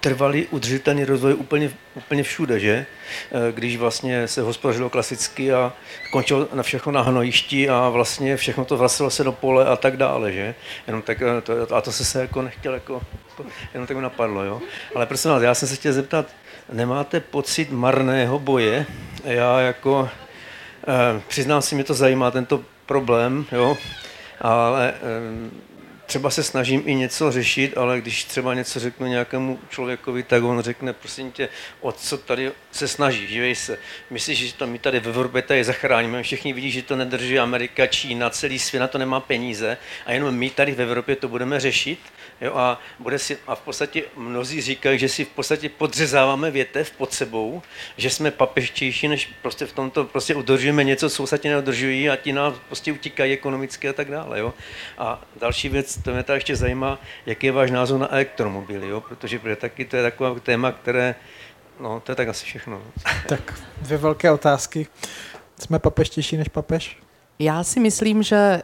S7: trvalý udržitelný rozvoj úplně, úplně všude, že? Eh, když vlastně se hospodařilo klasicky a končilo na všechno na hnojišti a vlastně všechno to vracelo se do pole a tak dále, že? Jenom tak, eh, to, a to se se jako nechtěl, jako, to, jenom tak mi napadlo, jo? Ale prosím vás, já jsem se chtěl zeptat, nemáte pocit marného boje? Já jako, eh, přiznám si, mě to zajímá, tento problém, jo? ale eh, třeba se snažím i něco řešit, ale když třeba něco řeknu nějakému člověkovi, tak on řekne, prosím tě, o co tady se snaží, živej se. Myslíš, že to my tady ve Evropě tady zachráníme, všichni vidí, že to nedrží Amerika, Čína, celý svět na to nemá peníze a jenom my tady v Evropě to budeme řešit jo, a, bude si, a v podstatě mnozí říkají, že si v podstatě podřezáváme větev pod sebou, že jsme papeštější, než prostě v tomto prostě udržujeme něco, co ostatně neudržují a ti nám prostě utíkají ekonomicky a tak dále. Jo. A další věc, to mě to ještě zajímá, jaký je váš názor na elektromobily, jo? protože taky to je takové téma, které, no to je tak asi všechno. <laughs>
S2: Tak dvě velké otázky. Jsme papeštější než papež?
S4: Já si myslím, že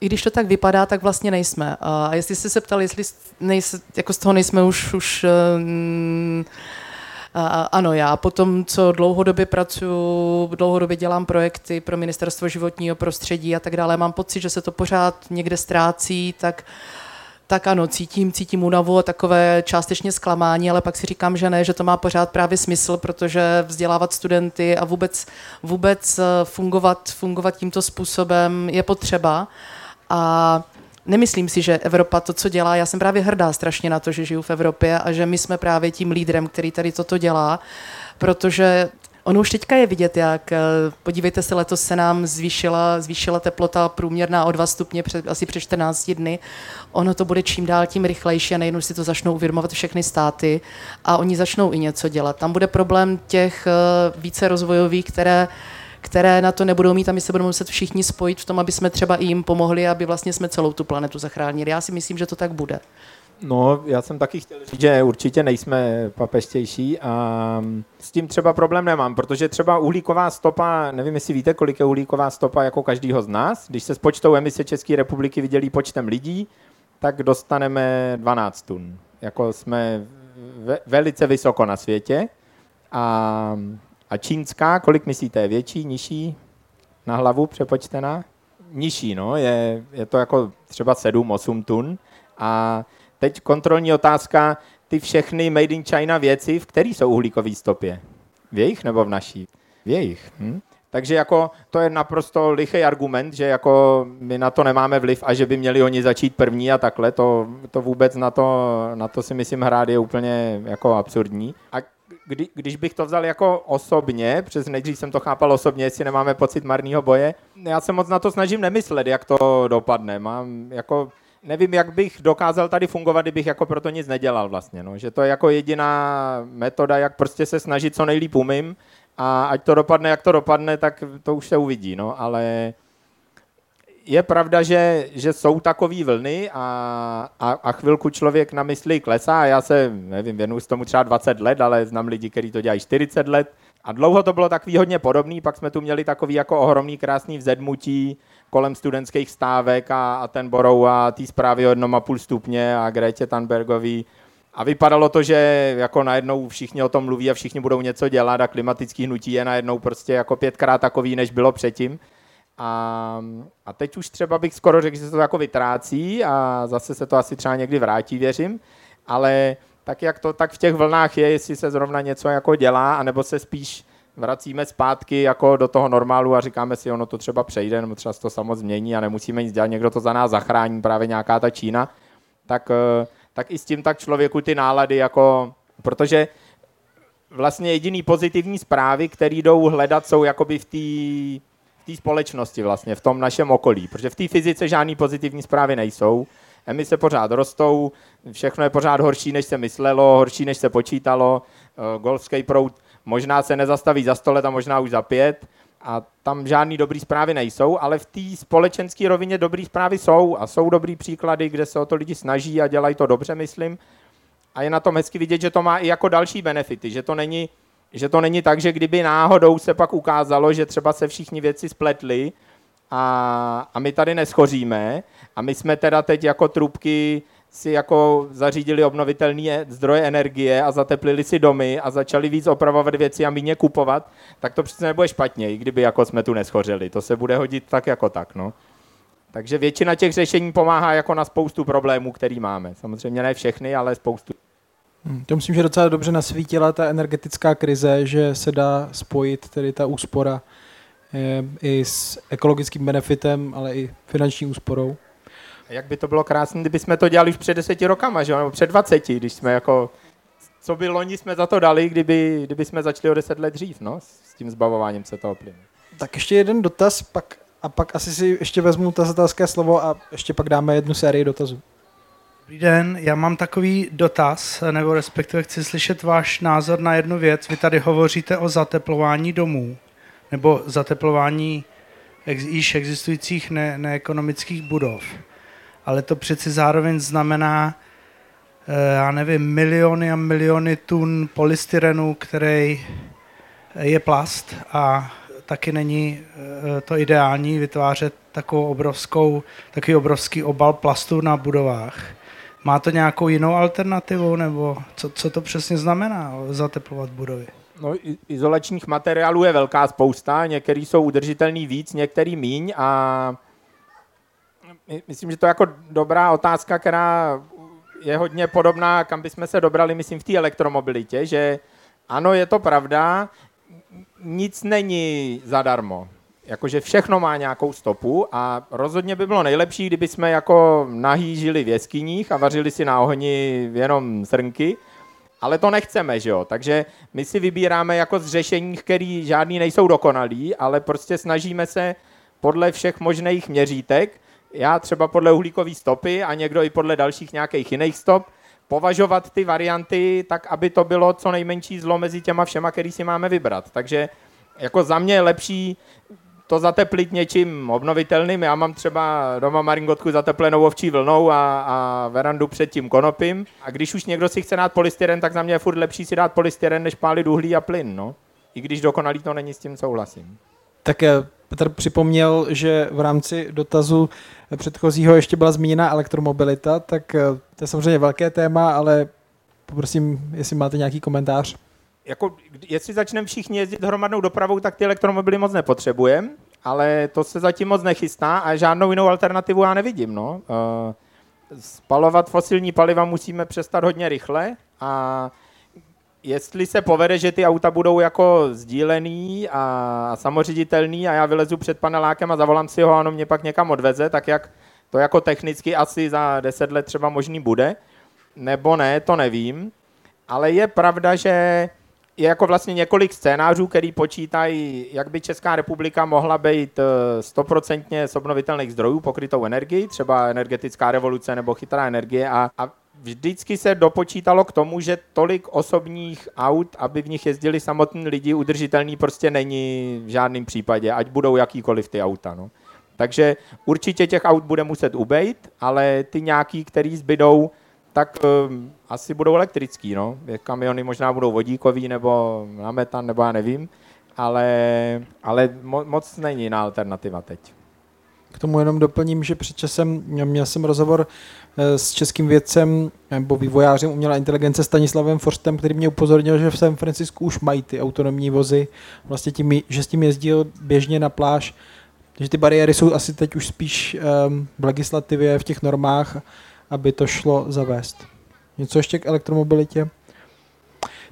S4: i když to tak vypadá, tak vlastně nejsme. A jestli jste se ptali, jestli nejse, jako z toho nejsme už, už um, a, ano, já potom, co dlouhodobě pracuji, dlouhodobě dělám projekty pro Ministerstvo životního prostředí a tak dále, mám pocit, že se to pořád někde ztrácí, tak tak ano, cítím, cítím únavu a takové částečně zklamání, ale pak si říkám, že ne, že to má pořád právě smysl, protože vzdělávat studenty a vůbec, vůbec eh, fungovat, fungovat tímto způsobem je potřeba. A nemyslím si, že Evropa to, co dělá, já jsem právě hrdá strašně na to, že žiju v Evropě a že my jsme právě tím lídrem, který tady toto dělá, protože Ono už teďka je vidět, jak, eh, podívejte se, letos se nám zvýšila, zvýšila teplota průměrná o 2 stupně před, asi před 14 dny. Ono to bude čím dál tím rychlejší a nejenom si to začnou uvědomovat všechny státy a oni začnou i něco dělat. Tam bude problém těch eh, více rozvojových, které které na to nebudou mít a my se budeme muset všichni spojit v tom, aby jsme třeba i jim pomohli, aby vlastně jsme celou tu planetu zachránili. Já si myslím, že to tak bude.
S3: No, já jsem taky chtěl říct, že určitě nejsme papeštější a s tím třeba problém nemám, protože třeba uhlíková stopa, nevím, jestli víte, kolik je uhlíková stopa jako každýho z nás, když se s počtou emise České republiky vydělí počtem lidí, tak dostaneme 12 tun. Jako jsme ve, velice vysoko na světě a a čínská, kolik myslíte, je větší, nižší na hlavu přepočtená? Nižší, no, je, je to jako třeba 7-8 tun. A teď kontrolní otázka, ty všechny made in China věci, v kterých jsou uhlíkové stopě? V jejich nebo v naší? V jejich. Hm? Takže jako to je naprosto lichý argument, že jako my na to nemáme vliv a že by měli oni začít první a takhle, to, to vůbec na to, na to si myslím hrát je úplně jako absurdní. A kdy, když bych to vzal jako osobně, přes nejdřív jsem to chápal osobně, jestli nemáme pocit marného boje, já se moc na to snažím nemyslet, jak to dopadne. Mám jako, nevím, jak bych dokázal tady fungovat, kdybych jako proto nic nedělal vlastně, no. že to je jako jediná metoda, jak prostě se snažit co nejlíp umím a ať to dopadne, jak to dopadne, tak to už se uvidí, no, ale je pravda, že, že jsou takové vlny a, a, a chvilku člověk na mysli klesá. Já se, nevím, věnuju s tomu třeba 20 let, ale znám lidi, kteří to dělají 40 let. A dlouho to bylo takový hodně podobný, pak jsme tu měli takový jako ohromný krásný vzedmutí kolem studentských stávek a, a ten Borou a té zprávy o jednom a půl stupně a Gretě Thunbergový. A vypadalo to, že jako najednou všichni o tom mluví a všichni budou něco dělat a klimatický hnutí je najednou prostě jako pětkrát takový, než bylo předtím. A, a teď už třeba bych skoro řekl, že se to jako vytrácí a zase se to asi třeba někdy vrátí, věřím. Ale tak jak to tak v těch vlnách je, jestli se zrovna něco jako dělá, anebo se spíš vracíme zpátky jako do toho normálu a říkáme si, ono to třeba přejde, nebo třeba se to samo změní a nemusíme nic dělat, někdo to za nás zachrání, právě nějaká ta Čína, tak, eh, tak i s tím tak člověku ty nálady jako, protože vlastně jediný pozitivní zprávy, které jdou hledat, jsou jakoby v té té společnosti vlastně, v tom našem okolí, protože v té fyzice žádný pozitivní zprávy nejsou, emise pořád rostou, všechno je pořád horší, než se myslelo, horší, než se počítalo, eh, golfský proud možná se nezastaví za sto let a možná už za pět, a tam žádný dobrý zprávy nejsou, ale v té společenské rovině dobrý zprávy jsou a jsou dobrý příklady, kde se o to lidi snaží a dělají to dobře, myslím. A je na tom hezky vidět, že to má i jako další benefity, že to není že to není tak, že kdyby náhodou se pak ukázalo, že třeba se všichni věci spletli a, a my tady neschoříme a my jsme teda teď jako trubky si jako zařídili obnovitelné zdroje energie a zateplili si domy a začali víc opravovat věci a méně kupovat, tak to přece nebude špatně, i kdyby jako jsme tu neschořili. To se bude hodit tak jako tak. No. Takže většina těch řešení pomáhá jako na spoustu problémů, který máme. Samozřejmě ne všechny, ale spoustu.
S2: Hmm, to myslím, že docela dobře nasvítila ta energetická krize, že se dá spojit tedy ta úspora eh, i s ekologickým benefitem, ale i finanční úsporou.
S3: Jak by to bylo krásné, kdyby jsme to dělali už před deseti rokama, že? nebo před dvaceti, když jsme jako, co by loni jsme za to dali, kdyby, kdyby jsme začali o deset let dřív, no, s tím zbavováním se toho plynu.
S2: Tak ještě jeden dotaz, pak, a pak asi si ještě vezmu tazatelské slovo a ještě pak dáme jednu sérii dotazů.
S8: Dobrý den, já mám takový dotaz, nebo respektive chci slyšet váš názor na jednu věc. Vy tady hovoříte o zateplování domů, nebo zateplování ex, již existujících ne, neekonomických budov ale to přeci zároveň znamená, eh, já nevím, miliony a miliony tun polystyrenu, který je plast a taky není eh, to ideální vytvářet takovou obrovskou, takový obrovský obal plastu na budovách. Má to nějakou jinou alternativu, nebo co, co to přesně znamená zateplovat budovy?
S3: No, izolačních materiálů je velká spousta, některý jsou udržitelný víc, některý míň a myslím, že to je jako dobrá otázka, která je hodně podobná, kam bychom se dobrali, myslím, v té elektromobilitě, že ano, je to pravda, nic není zadarmo. Jakože všechno má nějakou stopu a rozhodně by bylo nejlepší, kdyby jsme jako nahýžili v jeskyních a vařili si na ohni jenom srnky, ale to nechceme, že jo? Takže my si vybíráme jako z řešení, které žádný nejsou dokonalý, ale prostě snažíme se podle všech možných měřítek já třeba podle uhlíkové stopy a někdo i podle dalších nějakých jiných stop, považovat ty varianty tak, aby to bylo co nejmenší zlo mezi těma všema, který si máme vybrat. Takže jako za mě je lepší to zateplit něčím obnovitelným. Já mám třeba doma maringotku zateplenou ovčí vlnou a, a verandu před tím konopím. A když už někdo si chce dát polystyren, tak za mě je furt lepší si dát polystyren, než pálit uhlí a plyn. No. I když dokonalý to není, s tím souhlasím.
S2: Tak eh, Petr připomněl, že v rámci dotazu předchozího ještě byla zmíněna elektromobilita, tak eh, to je samozřejmě velké téma, ale poprosím, jestli máte nějaký komentář.
S3: Jako, jestli začneme všichni jezdit hromadnou dopravou, tak ty elektromobily moc nepotřebujeme, ale to se zatím moc nechystá a žádnou jinou alternativu já nevidím. No. Eh, spalovat fosilní paliva musíme přestat hodně rychle a jestli se povede, že ty auta budou jako sdílený a samoředitelný a já vylezu před panelákem a zavolám si ho a ono mě pak někam odveze, tak jak to jako technicky asi za deset let třeba možný bude, nebo ne, to nevím. Ale je pravda, že je jako vlastně několik scénářů, který počítají, jak by Česká republika mohla být eh, stoprocentně z obnovitelných zdrojů pokrytou energii, třeba energetická revoluce nebo chytrá energie a, a vždycky se dopočítalo k tomu, že tolik osobních aut, aby v nich jezdili samotní lidi, udržitelný prostě není v žádném případě, ať budou jakýkoliv ty auta. No. Takže určitě těch aut bude muset ubejt, ale ty nějaký, který zbydou, tak um, asi budou elektrický. No. Kamiony možná budou vodíkový nebo na metan, nebo já nevím, ale, ale mo- moc není jiná alternativa teď.
S2: K tomu jenom doplním, že před časem měl jsem rozhovor eh, s českým vědcem nebo vývojářem umělé inteligence Stanislavem Forstem, který mě upozornil, že v San Francisku už mají ty autonomní vozy, vlastně tím, že s tím jezdil běžně na pláž, takže ty bariéry jsou asi teď už spíš um, v legislativě, v těch normách, aby to šlo zavést. Něco ještě k elektromobilitě?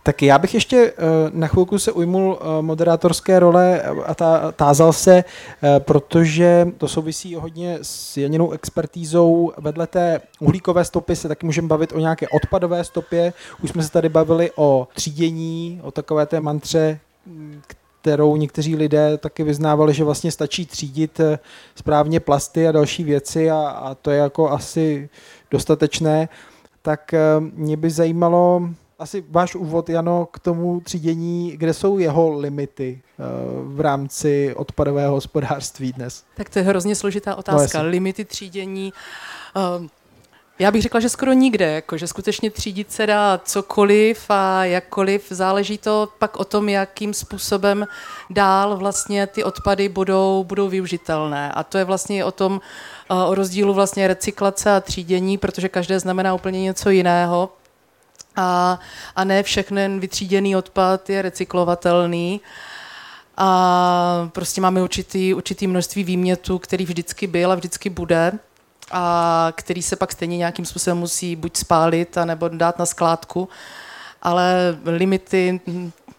S2: Tak já bych ještě eh, na chvilku se ujmul eh, moderátorské role a tá, tázal se, eh, protože to souvisí hodně s Janinou expertízou. Vedle té uhlíkové stopy se taky můžeme bavit o nějaké odpadové stopě. Už jsme se tady bavili o třídění, o takové té mantře, kterou někteří lidé taky vyznávali, že vlastně stačí třídit správně plasty a další věci a, a to je jako asi dostatečné. Tak mě by zajímalo, asi váš úvod, Jano, k tomu třídění, kde jsou jeho limity uh, v rámci odpadového hospodářství dnes?
S4: Tak to je hrozně složitá otázka. No, limity třídění. Uh, Já bych řekla, že skoro nikde, jako, že skutečně třídit se dá cokoliv a jakkoliv. Záleží to pak o tom, jakým způsobem dál vlastně ty odpady budou, budou využitelné. A to je vlastně o tom, eh, o rozdílu vlastně recyklace a třídění, protože každé znamená úplně něco jiného. A, a ne všechny vytříděný odpad je recyklovatelný. A prostě máme určitý, určitý množství výmětu, který vždycky byl a vždycky bude a který se pak stejně nějakým způsobem musí buď spálit, nebo dát na skládku. Ale limity,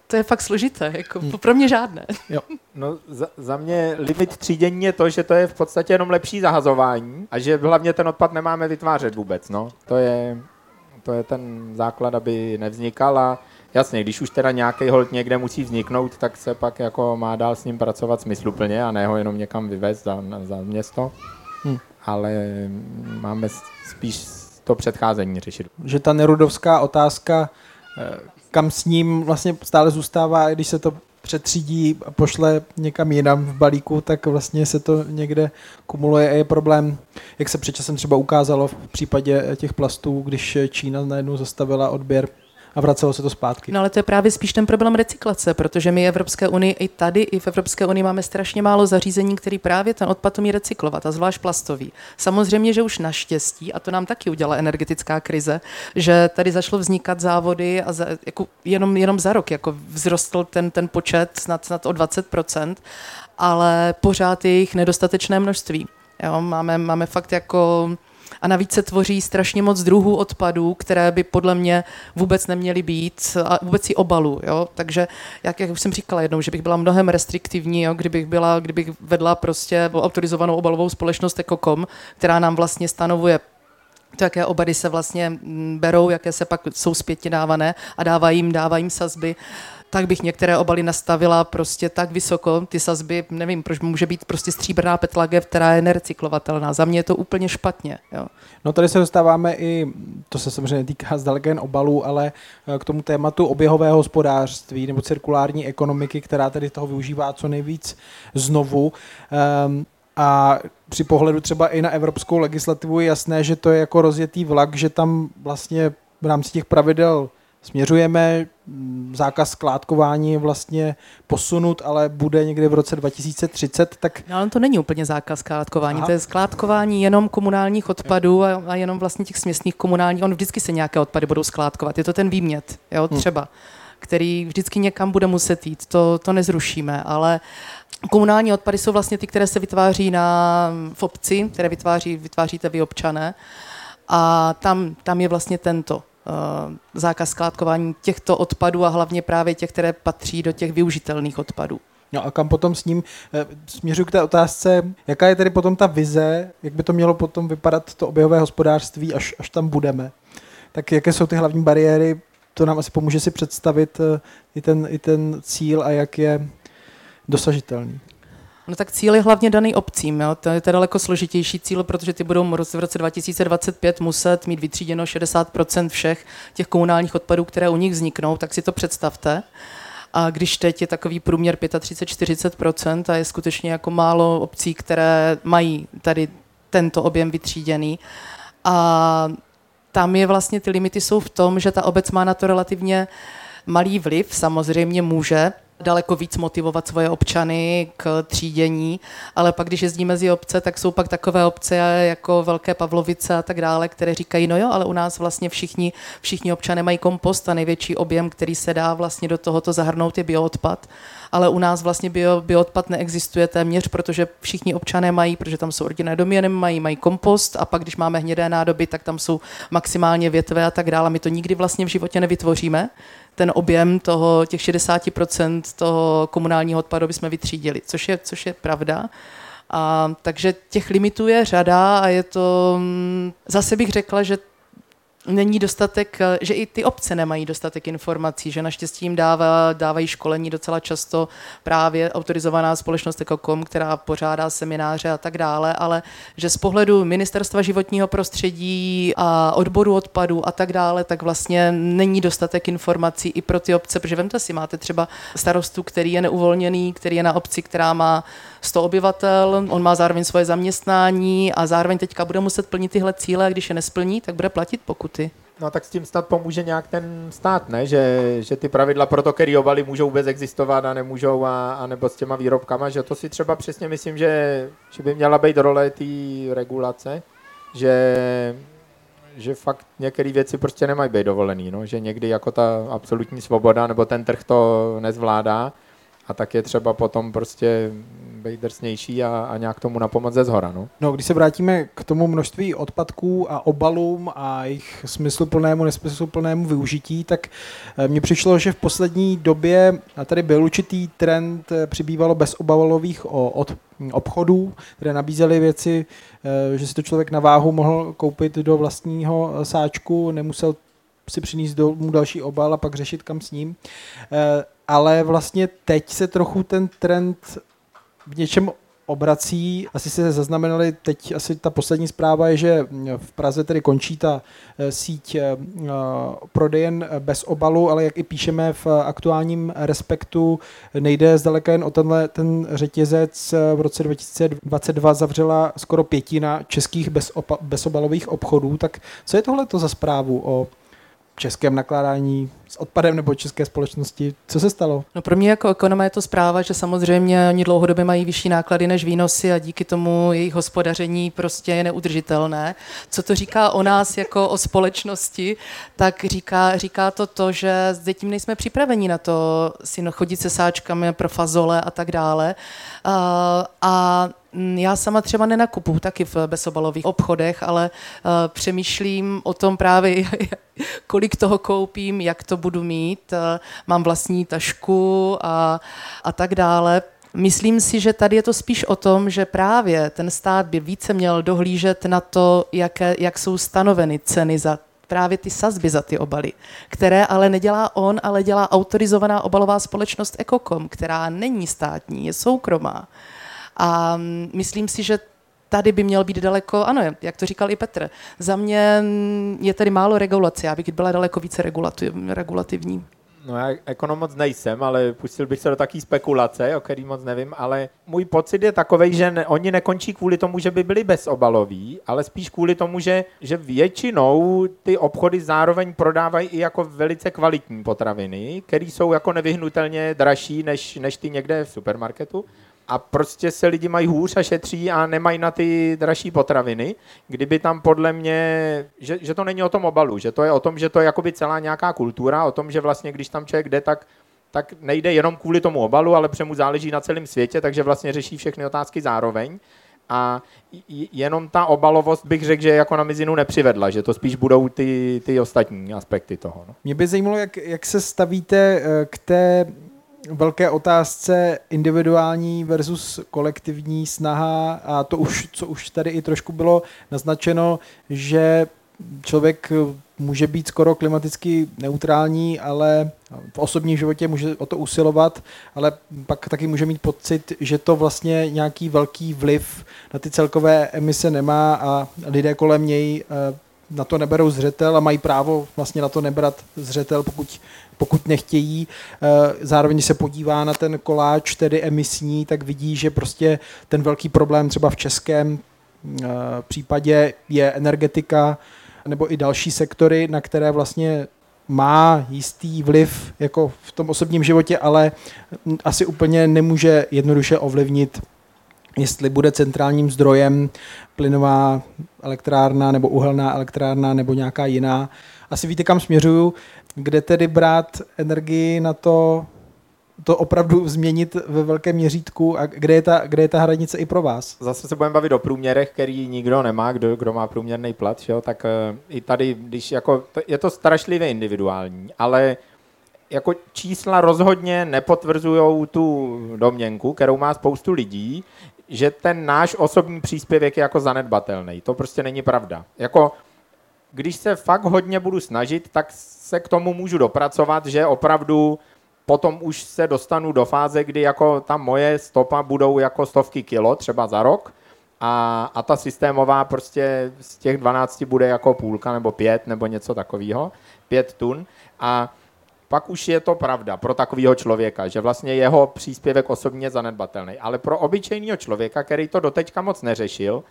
S4: to je fakt složité, jako hmm. pro mě žádné.
S3: Jo. No, za, za mě limit třídění je to, že to je v podstatě jenom lepší zahazování a že hlavně ten odpad nemáme vytvářet vůbec. No. To, je, to je ten základ, aby nevznikal a jasně, když už teda nějaký hold někde musí vzniknout, tak se pak jako má dál s ním pracovat smysluplně a ne ho jenom někam vyvést za, za město. Ale máme spíš to předcházení řešit.
S2: Že ta nerudovská otázka, eh, kam s ním vlastně stále zůstává, když se to přetřídí a pošle někam jinam v balíku, tak vlastně se to někde kumuluje a je problém, jak se předčasem třeba ukázalo v případě těch plastů, když Čína najednou zastavila odběr a vracelo se to zpátky.
S4: No ale to je právě spíš ten problém recyklace, protože my v Evropské unii i tady, i v Evropské unii máme strašně málo zařízení, který právě ten odpad umí recyklovat, a zvlášť plastový. Samozřejmě, že už naštěstí, a to nám taky udělala energetická krize, že tady zašlo vznikat závody a za, jako jenom, jenom za rok jako vzrostl ten, ten počet snad, snad o 20%, ale pořád je jich nedostatečné množství. Jo, máme, máme fakt jako a navíc se tvoří strašně moc druhů odpadů, které by podle mě vůbec neměly být a vůbec i obalu. Jo? Takže, jak, jak už jsem říkala jednou, že bych byla mnohem restriktivní, jo? Kdybych, byla, kdybych vedla prostě autorizovanou obalovou společnost Ecocom, která nám vlastně stanovuje to, jaké obady se vlastně mm, berou, jaké se pak jsou zpětně dávané a dávají jim, dávají jim sazby, tak bych některé obaly nastavila prostě tak vysoko, ty sazby, nevím, proč může být prostě stříbrná petlagev, která je nerecyklovatelná. Za mě je to úplně špatně. Jo.
S2: No tady se dostáváme i, to se samozřejmě netýká zdaleka jen obalů, ale eh, k tomu tématu oběhového hospodářství nebo cirkulární ekonomiky, která tady toho využívá co nejvíc znovu. Um, a při pohledu třeba i na evropskou legislativu je jasné, že to je jako rozjetý vlak, že tam vlastně v rámci těch pravidel směřujeme, zákaz skládkování vlastně posunut, ale bude někde v roce 2030, tak...
S4: No, ale to není úplně zákaz skládkování, Aha. to je skládkování jenom komunálních odpadů a, a jenom vlastně těch směsných komunálních, on vždycky se nějaké odpady budou skládkovat, je to ten výmět, jo, hm. třeba, hmm. který vždycky někam bude muset jít, to, to nezrušíme, ale komunální odpady jsou vlastně ty, které se vytváří na, v obci, které vytváří, vytváříte vy občané, a tam, tam je vlastně tento zákaz skládkování těchto odpadů a hlavně právě těch, které patří do těch využitelných odpadů.
S2: No a kam potom s ním eh, směřuji k té otázce, jaká je tedy potom ta vize, jak by to mělo potom vypadat to oběhové hospodářství, až, až tam budeme. Tak jaké jsou ty hlavní bariéry, to nám asi pomůže si představit eh, i ten, i ten cíl a jak je dosažitelný.
S4: No tak cíl je hlavně daný obcím. Jo? To je to daleko složitější cíl, protože ty budou v roce 2025 muset mít vytříděno 60% všech těch komunálních odpadů, které u nich vzniknou, tak si to představte. A když teď je takový průměr 35-40% a je skutečně jako málo obcí, které mají tady tento objem vytříděný. A tam je vlastně, ty limity jsou v tom, že ta obec má na to relativně malý vliv, samozřejmě může, daleko víc motivovat svoje občany k třídění, ale pak, když jezdí mezi obce, tak jsou pak takové obce jako Velké Pavlovice a tak dále, které říkají, no jo, ale u nás vlastně všichni, všichni občané mají kompost a největší objem, který se dá vlastně do tohoto zahrnout, je bioodpad ale u nás vlastně bio, bioodpad neexistuje téměř, protože všichni občané mají, protože tam jsou rodinné domy, mají, mají kompost a pak, když máme hnědé nádoby, tak tam jsou maximálně větve a tak dále. My to nikdy vlastně v životě nevytvoříme ten objem toho, těch 60% toho komunálního odpadu bychom vytřídili, což je, což je pravda. A, takže těch limitů je řada a je to, mm, zase bych řekla, že není dostatek, eh, že i ty obce nemají dostatek informací, že naštěstí jim dává, dávají školení docela často právě autorizovaná společnost Ekokom, která pořádá semináře a tak dále, ale že z pohledu ministerstva životního prostředí a odboru odpadů a tak dále, tak vlastně není dostatek informací i pro ty obce, protože vemte si, máte třeba starostu, který je neuvolněný, který je na obci, která má 100 obyvatel, on má zároveň svoje zaměstnání a zároveň teďka bude muset plnit tyhle cíle a když je nesplní, tak bude platit pokuty.
S3: No tak s tím snad pomůže nějak ten stát, ne? Že, že ty pravidla pro to, který obaly můžou vůbec existovat a nemůžou, a, a nebo s těma výrobkama, že to si třeba přesně myslím, že, že by měla být role té regulace, že, že fakt některé věci prostě nemají být dovolený, no? že někdy jako ta absolutní svoboda nebo ten trh to nezvládá a tak je třeba potom prostě být drsnější a, a nějak tomu napomoct ze zhora. No.
S2: no, když se vrátíme k tomu množství odpadků a obalům a jejich smysluplnému, nesmysluplnému využití, tak eh, mně přišlo, že v poslední době tady byl určitý trend, eh, přibývalo bezobalových od obchodů, které nabízely věci, eh, že si to člověk na váhu mohl koupit do vlastního sáčku, nemusel si přinést domů další obal a pak řešit kam s ním. Ale vlastně teď se trochu ten trend v něčem obrací. Asi se zaznamenali, teď asi ta poslední zpráva je, že v Praze tedy končí ta eh, síť eh, prodejen bez obalu, ale jak i píšeme v aktuálním Respektu, nejde zdaleka jen o tenhle ten řetězec. V roce 2022 zavřela skoro pětina českých bezobalových obchodů. Tak co je tohle za zprávu o českém nakládání s odpadem nebo české společnosti. Co se stalo?
S4: No pro mě jako ekonoma je to zpráva, že samozřejmě oni dlouhodobě mají vyšší náklady než výnosy a díky tomu jejich hospodaření prostě je neudržitelné. Co to říká o nás jako o společnosti, tak říká, říká to to, že zatím nejsme připraveni na to si chodit se sáčkami pro fazole a tak dále. A, a já sama třeba nenakupuju taky v bezobalových obchodech, ale uh, přemýšlím o tom právě, <laughs> kolik toho koupím, jak to budu mít, uh, mám vlastní tašku a, a tak dále. Myslím si, že tady je to spíš o tom, že právě ten stát by více měl dohlížet na to, jaké, jak jsou stanoveny ceny za právě ty sazby za ty obaly, které ale nedělá on, ale dělá autorizovaná obalová společnost Ecocom, která není státní, je soukromá. A mm, myslím si, že tady by měl být daleko, ano, jak to říkal i Petr, za mě mm, je tady málo regulace, já bych byla daleko více regulativ, regulativní.
S3: No já ekonom moc nejsem, ale pustil bych se do takové spekulace, o který moc nevím, ale můj pocit je takový, že ne, oni nekončí kvůli tomu, že by byli bezobaloví, ale spíš kvůli tomu, že, že většinou ty obchody zároveň prodávají i jako velice kvalitní potraviny, které jsou jako nevyhnutelně dražší než, než ty někde v supermarketu a prostě se lidi mají hůř a šetří a nemají na ty dražší potraviny. Kdyby tam podle mě, že, že to není o tom obalu, že to je o tom, že to je jakoby celá nějaká kultura, o tom, že vlastně když tam člověk jde, tak tak nejde jenom kvůli tomu obalu, ale přemu záleží na celém světě, takže vlastně řeší všechny otázky zároveň. A jenom ta obalovost bych řekl, že jako na mizinu nepřivedla, že to spíš budou ty, ty ostatní aspekty toho. No.
S2: Mě by zajímalo, jak, jak se stavíte eh, k té velké otázce individuální versus kolektivní snaha a to už, co už tady i trošku bylo naznačeno, že člověk může být skoro klimaticky neutrální, ale v osobním životě může o to usilovat, ale pak taky může mít pocit, že to vlastně nějaký velký vliv na ty celkové emise nemá a lidé kolem něj eh, na to neberou zřetel a mají právo vlastně na to nebrat zřetel, pokud pokud nechtějí. Eh, zároveň se podívá na ten koláč, tedy emisní, tak vidí, že prostě ten velký problém třeba v českém eh, případě je energetika nebo i další sektory, na které vlastně má jistý vliv jako v tom osobním životě, ale asi úplně nemůže jednoduše ovlivnit jestli bude centrálním zdrojem plynová elektrárna nebo uhelná elektrárna nebo nějaká jiná. Asi víte, kam směřuju kde tedy brát energii na to, to opravdu změnit ve velkém měřítku a kde je, ta, kde je ta hranice i pro vás?
S3: Zase se budeme bavit o průměrech, který nikdo nemá, kdo, kdo má průměrný plat, že jo? tak uh, i tady, když jako, to, je to strašlivě individuální, ale jako čísla rozhodně nepotvrzují tu domněnku, kterou má spoustu lidí, že ten náš osobní příspěvek je jako zanedbatelný. To prostě není pravda. Jako když se fakt hodně budu snažit, tak se k tomu můžu dopracovat, že opravdu potom už se dostanu do fáze, kdy jako ta moje stopa budou jako stovky kilo třeba za rok a, a ta systémová prostě z těch 12 bude jako půlka nebo pět nebo něco takového, pět tun a pak už je to pravda pro takového člověka, že vlastně jeho příspěvek osobně je zanedbatelný. Ale pro obyčejného člověka, který to doteďka moc neřešil,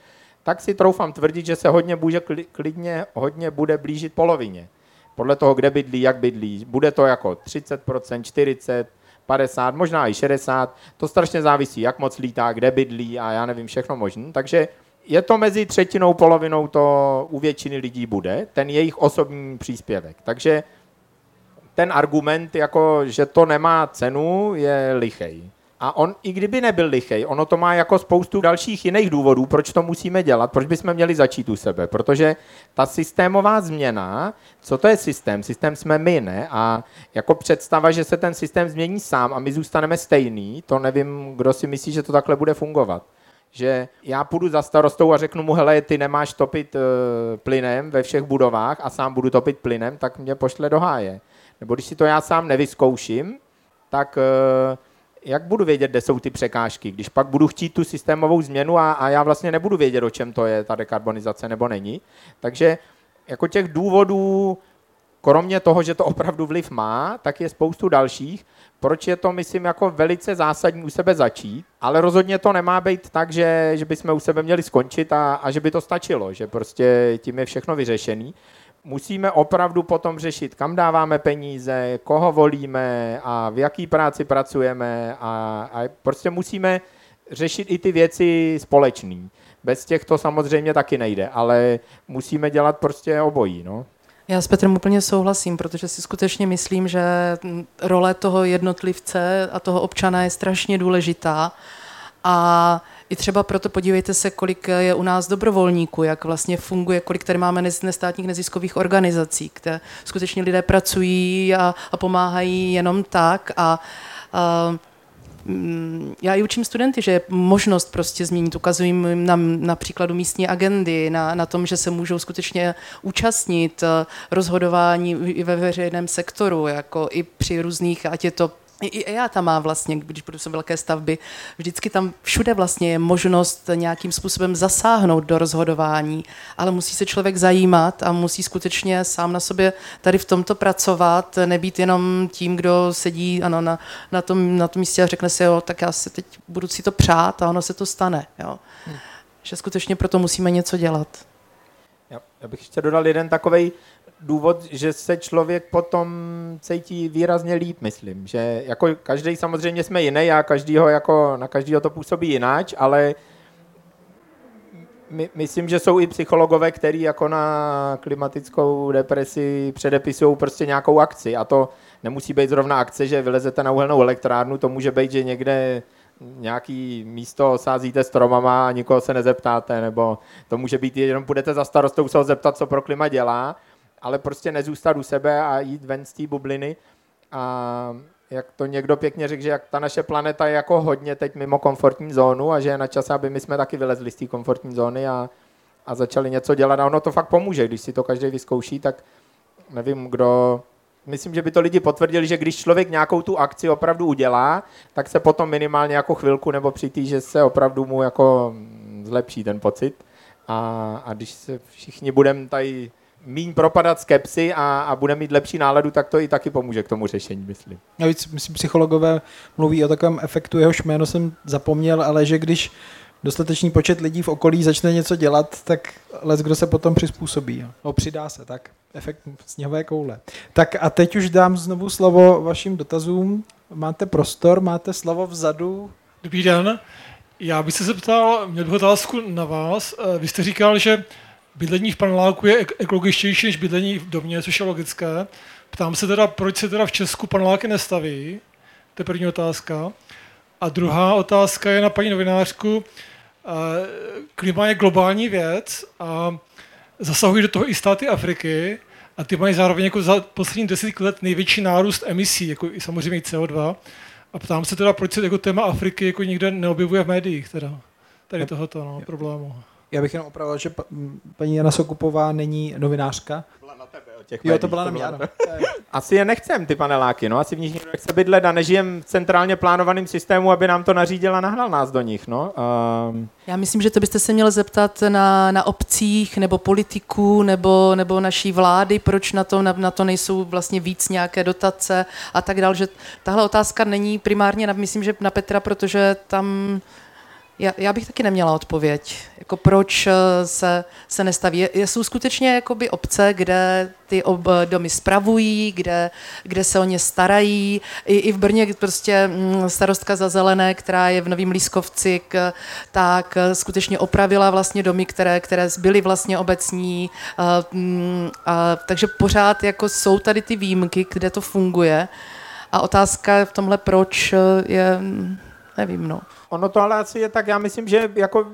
S3: tak si troufám tvrdit, že se hodně bude klidně hodně bude blížit polovině. Podle toho, kde bydlí, jak bydlí. Bude to jako 30%, 40%, 50, možná i 60. To strašně závisí, jak moc lítá, kde bydlí a já nevím, všechno možné. Takže je to mezi třetinou, polovinou to u většiny lidí bude, ten jejich osobní příspěvek. Takže ten argument, jako, že to nemá cenu, je lichej. A on, i kdyby nebyl lichej, ono to má jako spoustu dalších jiných důvodů, proč to musíme dělat, proč bychom měli začít u sebe. Protože ta systémová změna, co to je systém? Systém jsme my, ne? A jako představa, že se ten systém změní sám a my zůstaneme stejný, to nevím, kdo si myslí, že to takhle bude fungovat že já půjdu za starostou a řeknu mu, hele, ty nemáš topit uh, plynem ve všech budovách a sám budu topit plynem, tak mě pošle do háje. Nebo když si to já sám nevyzkouším, tak uh, jak budu vědět, kde jsou ty překážky, když pak budu chtít tu systémovou změnu a, a já vlastně nebudu vědět, o čem to je, ta dekarbonizace nebo není. Takže jako těch důvodů, kromě toho, že to <laughs> opravdu vliv má, tak je spoustu dalších, proč je to, myslím, jako velice zásadní u sebe začít, ale rozhodně to nemá být tak, že, že bychom u sebe měli skončit a, a že by to stačilo, že prostě tím je všechno vyřešený musíme opravdu potom řešit, kam dáváme peníze, koho volíme a v jaký práci pracujeme a, a prostě musíme řešit i ty věci společný. Bez těch to samozřejmě taky nejde, ale musíme dělat prostě obojí. No.
S4: Já s Petrem úplně souhlasím, protože si skutečně myslím, že role toho jednotlivce a toho občana je strašně důležitá. A i třeba proto podívejte se, kolik je u nás dobrovolníků, jak vlastně funguje, kolik tady máme nestátních neziskových organizací, kde skutečně lidé pracují a, a pomáhají jenom tak a, a mm, já i učím studenty, že je možnost prostě změnit. Ukazují na, na příkladu místní agendy, na, na tom, že se můžou skutečně účastnit eh, rozhodování ve veřejném sektoru, jako i při různých, ať je to i EA tam má vlastně, když budou velké stavby, vždycky tam všude vlastně je možnost nějakým způsobem zasáhnout do rozhodování, ale musí se člověk zajímat a musí skutečně sám na sobě tady v tomto pracovat, nebýt jenom tím, kdo sedí ano, na, na, tom, na tom místě a řekne si, jo, tak já se teď budu si to přát a ono se to stane. Jo. Hmm. Že skutečně proto musíme něco dělat.
S3: Já bych ještě dodal jeden takový důvod, že se člověk potom cítí výrazně líp, myslím. Že jako každý samozřejmě jsme jiný a každýho jako, na každého to působí jináč, ale my, myslím, že jsou i psychologové, kteří jako na klimatickou depresi předepisují prostě nějakou akci a to nemusí být zrovna akce, že vylezete na uhelnou elektrárnu, to může být, že někde nějaký místo sázíte stromama a nikoho se nezeptáte, nebo to může být, jenom půjdete za starostou se ho zeptat, co pro klima dělá ale prostě nezůstat u sebe a jít ven z té bubliny. A jak to někdo pěkně řekl, že jak ta naše planeta je jako hodně teď mimo komfortní zónu a že je na čase, aby my jsme taky vylezli z té komfortní zóny a, a začali něco dělat. A ono to fakt pomůže, když si to každý vyzkouší, tak nevím, kdo... Myslím, že by to lidi potvrdili, že když člověk nějakou tu akci opravdu udělá, tak se potom minimálně jako chvilku nebo při že se opravdu mu jako zlepší ten pocit. A, a když se všichni budeme tady míň propadat skepsy a, a bude mít lepší náladu, tak to i taky pomůže k tomu řešení, myslím.
S2: víc, myslím, psychologové mluví o takovém efektu, jehož jméno jsem zapomněl, ale že když dostatečný počet lidí v okolí začne něco dělat, tak les, kdo se potom přizpůsobí. No, přidá se, tak. Efekt sněhové koule. Tak a teď už dám znovu slovo vašim dotazům. Máte prostor, máte slovo vzadu.
S9: Dobrý den. Já bych se zeptal, měl bych otázku na vás. Eh, vy jste říkal, že bydlení v paneláku je ekologičtější než bydlení v domě, což je logické. Ptám se teda, proč se teda v Česku paneláky nestaví? To je první otázka. A druhá otázka je na paní novinářku. Eh, klima je globální věc a zasahují do toho i státy Afriky a ty mají zároveň jako za poslední deset let největší nárůst emisí, jako i samozřejmě i CO2. A ptám se teda, proč se jako téma Afriky jako nikde neobjevuje v médiích teda, tady tohoto no, problému.
S2: Já bych jenom opravil, že paní Jana Sokupová není novinářka.
S3: Byla na tebe o těch
S2: Jo, to byla na mě, ano.
S3: Asi je nechcem, ty paneláky, no. Asi v nich někdo nechce bydlet a nežijem v centrálně plánovaném systému, aby nám to nařídil a nahnal nás do nich, no. Um...
S4: Já myslím, že to byste se měl zeptat na, na obcích nebo politiků nebo, nebo naší vlády, proč na to, na, na to nejsou vlastně víc nějaké dotace a tak dále, že tahle otázka není primárně, na, myslím, že na Petra, protože tam já, já bych taky neměla odpověď. Jako proč eh, se, se nestaví. Jsou skutečně jakoby obce, kde ty ob, domy spravují, kde, kde se o ně starají. I, I v Brně prostě mm, starostka za zelené, která je v Novém Lískovci, k, tak eh, skutečně opravila vlastně domy, které, které byly vlastně obecní. A, mm, a, takže pořád jako jsou tady ty výjimky, kde to funguje. A otázka v tomhle, proč eh, je, nevím, no.
S3: Ono to ale asi je tak, já myslím, že jako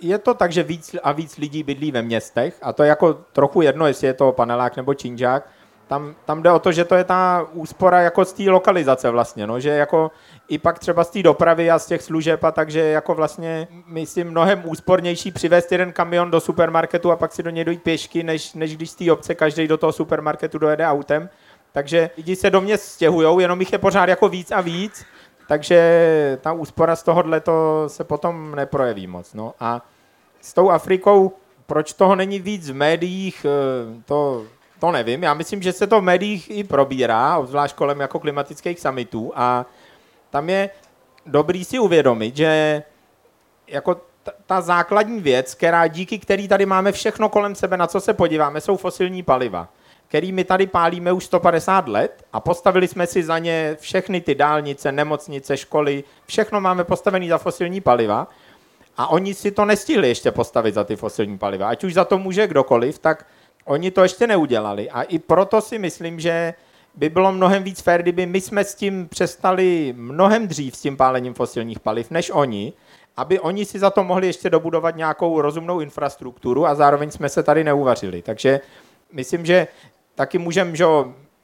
S3: je to tak, že víc a víc lidí bydlí ve městech a to je jako trochu jedno, jestli je to panelák nebo činžák. Tam, tam jde o to, že to je ta úspora jako z té lokalizace vlastně, no, že jako i pak třeba z té dopravy a z těch služeb a takže jako vlastně myslím mnohem úspornější přivést jeden kamion do supermarketu a pak si do něj dojít pěšky, než, než když z té obce každý do toho supermarketu dojede autem. Takže lidi se do mě stěhují, jenom jich je pořád jako víc a víc takže ta úspora z tohohle to se potom neprojeví moc. No. A s tou Afrikou, proč toho není víc v médiích, eh, to, to nevím. Já myslím, že se to v médiích i probírá, obzvlášť kolem jako klimatických summitů a tam je dobrý si uvědomit, že jako ta, základní věc, která díky který tady máme všechno kolem sebe, na co se podíváme, jsou fosilní paliva který my tady pálíme už 150 let a postavili jsme si za ně všechny ty dálnice, nemocnice, školy, všechno máme postavené za fosilní paliva a oni si to nestihli ještě postavit za ty fosilní paliva. Ať už za to může kdokoliv, tak oni to ještě neudělali a i proto si myslím, že by bylo mnohem víc fér, kdyby my jsme s tím přestali mnohem dřív s tím pálením fosilních paliv, než oni, aby oni si za to mohli ještě dobudovat nějakou rozumnou infrastrukturu a zároveň jsme se tady neuvařili. Takže myslím, že taky můžeme, že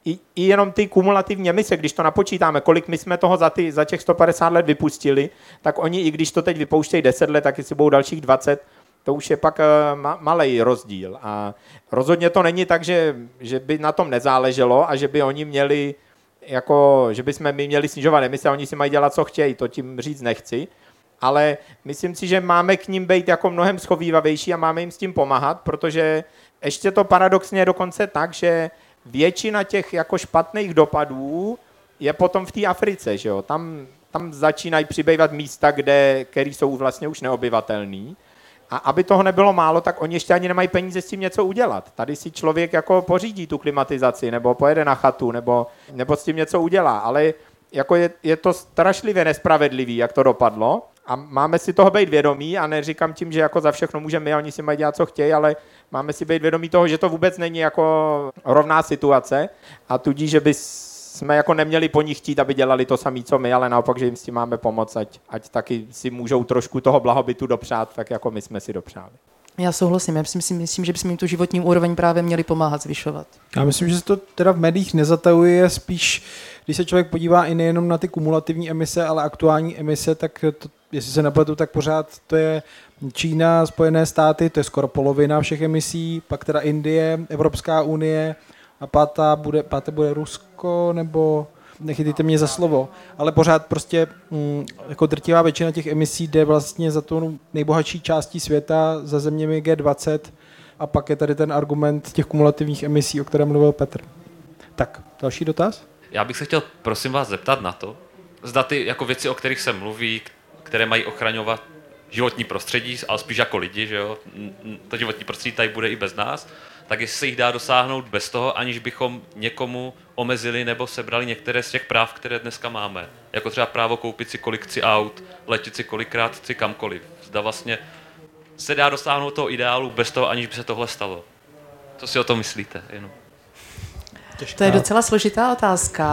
S3: i, i jenom ty kumulativní emise, když to napočítáme, kolik my jsme toho za, ty, za těch 150 let vypustili, tak oni, i když to teď vypouštějí 10 let, tak si budou dalších 20, to už je pak uh, ma, malý rozdíl. A rozhodně to není tak, že, že by na tom nezáleželo a že by oni měli, jako, že by jsme my měli snižovat emise oni si mají dělat, co chtějí, to tím říct nechci. Ale myslím si, že máme k ním být jako mnohem schovývavější a máme jim s tím pomáhat, protože ještě to paradoxně je dokonce tak, že většina těch jako špatných dopadů je potom v té Africe, že jo? Tam, tam začínají přibývat místa, kde, které jsou vlastně už neobyvatelné. A aby toho nebylo málo, tak oni ještě ani nemají peníze s tím něco udělat. Tady si člověk jako pořídí tu klimatizaci, nebo pojede na chatu, nebo, nebo s tím něco udělá. Ale jako je, je to strašlivě nespravedlivý, jak to dopadlo. A máme si toho být vědomí a neříkám tím, že jako za všechno můžeme my, oni si mají dělat, co chtějí, ale máme si být vědomí toho, že to vůbec není jako rovná situace a tudíž, že by jsme jako neměli po nich chtít, aby dělali to samé, co my, ale naopak, že jim s tím máme pomoct, ať, ať taky si můžou trošku toho blahobytu dopřát, tak jako my jsme si dopřáli.
S4: Já souhlasím, já myslím, myslím, že bychom jim tu životní úroveň právě měli pomáhat zvyšovat.
S2: Já myslím, že se to teda v médiích nezatajuje, spíš když se člověk podívá i nejenom na ty kumulativní emise, ale aktuální emise, tak to, jestli se nepletu, tak pořád to je Čína, Spojené státy, to je skoro polovina všech emisí, pak teda Indie, Evropská unie a pátá bude, páté bude Rusko nebo nechytejte mě za slovo, ale pořád prostě mm, jako drtivá většina těch emisí jde vlastně za tou nejbohatší částí světa, za zeměmi G20 a pak je tady ten argument těch kumulativních emisí, o kterém mluvil Petr. Tak, další dotaz?
S10: Já bych se chtěl, prosím vás, zeptat na to, zda ty jako věci, o kterých se mluví, které mají ochraňovat životní prostředí, ale spíš jako lidi, že jo, to životní prostředí tady bude i bez nás, tak jestli se jich dá dosáhnout bez toho, aniž bychom někomu omezili nebo sebrali některé z těch práv, které dneska máme. Jako třeba právo koupit si kolik chci aut, letět si kolikrát chci kamkoliv. Zda vlastně se dá dosáhnout toho ideálu bez toho, aniž by se tohle stalo. Co si o tom myslíte? Jenom.
S4: Těžká. To je docela složitá otázka.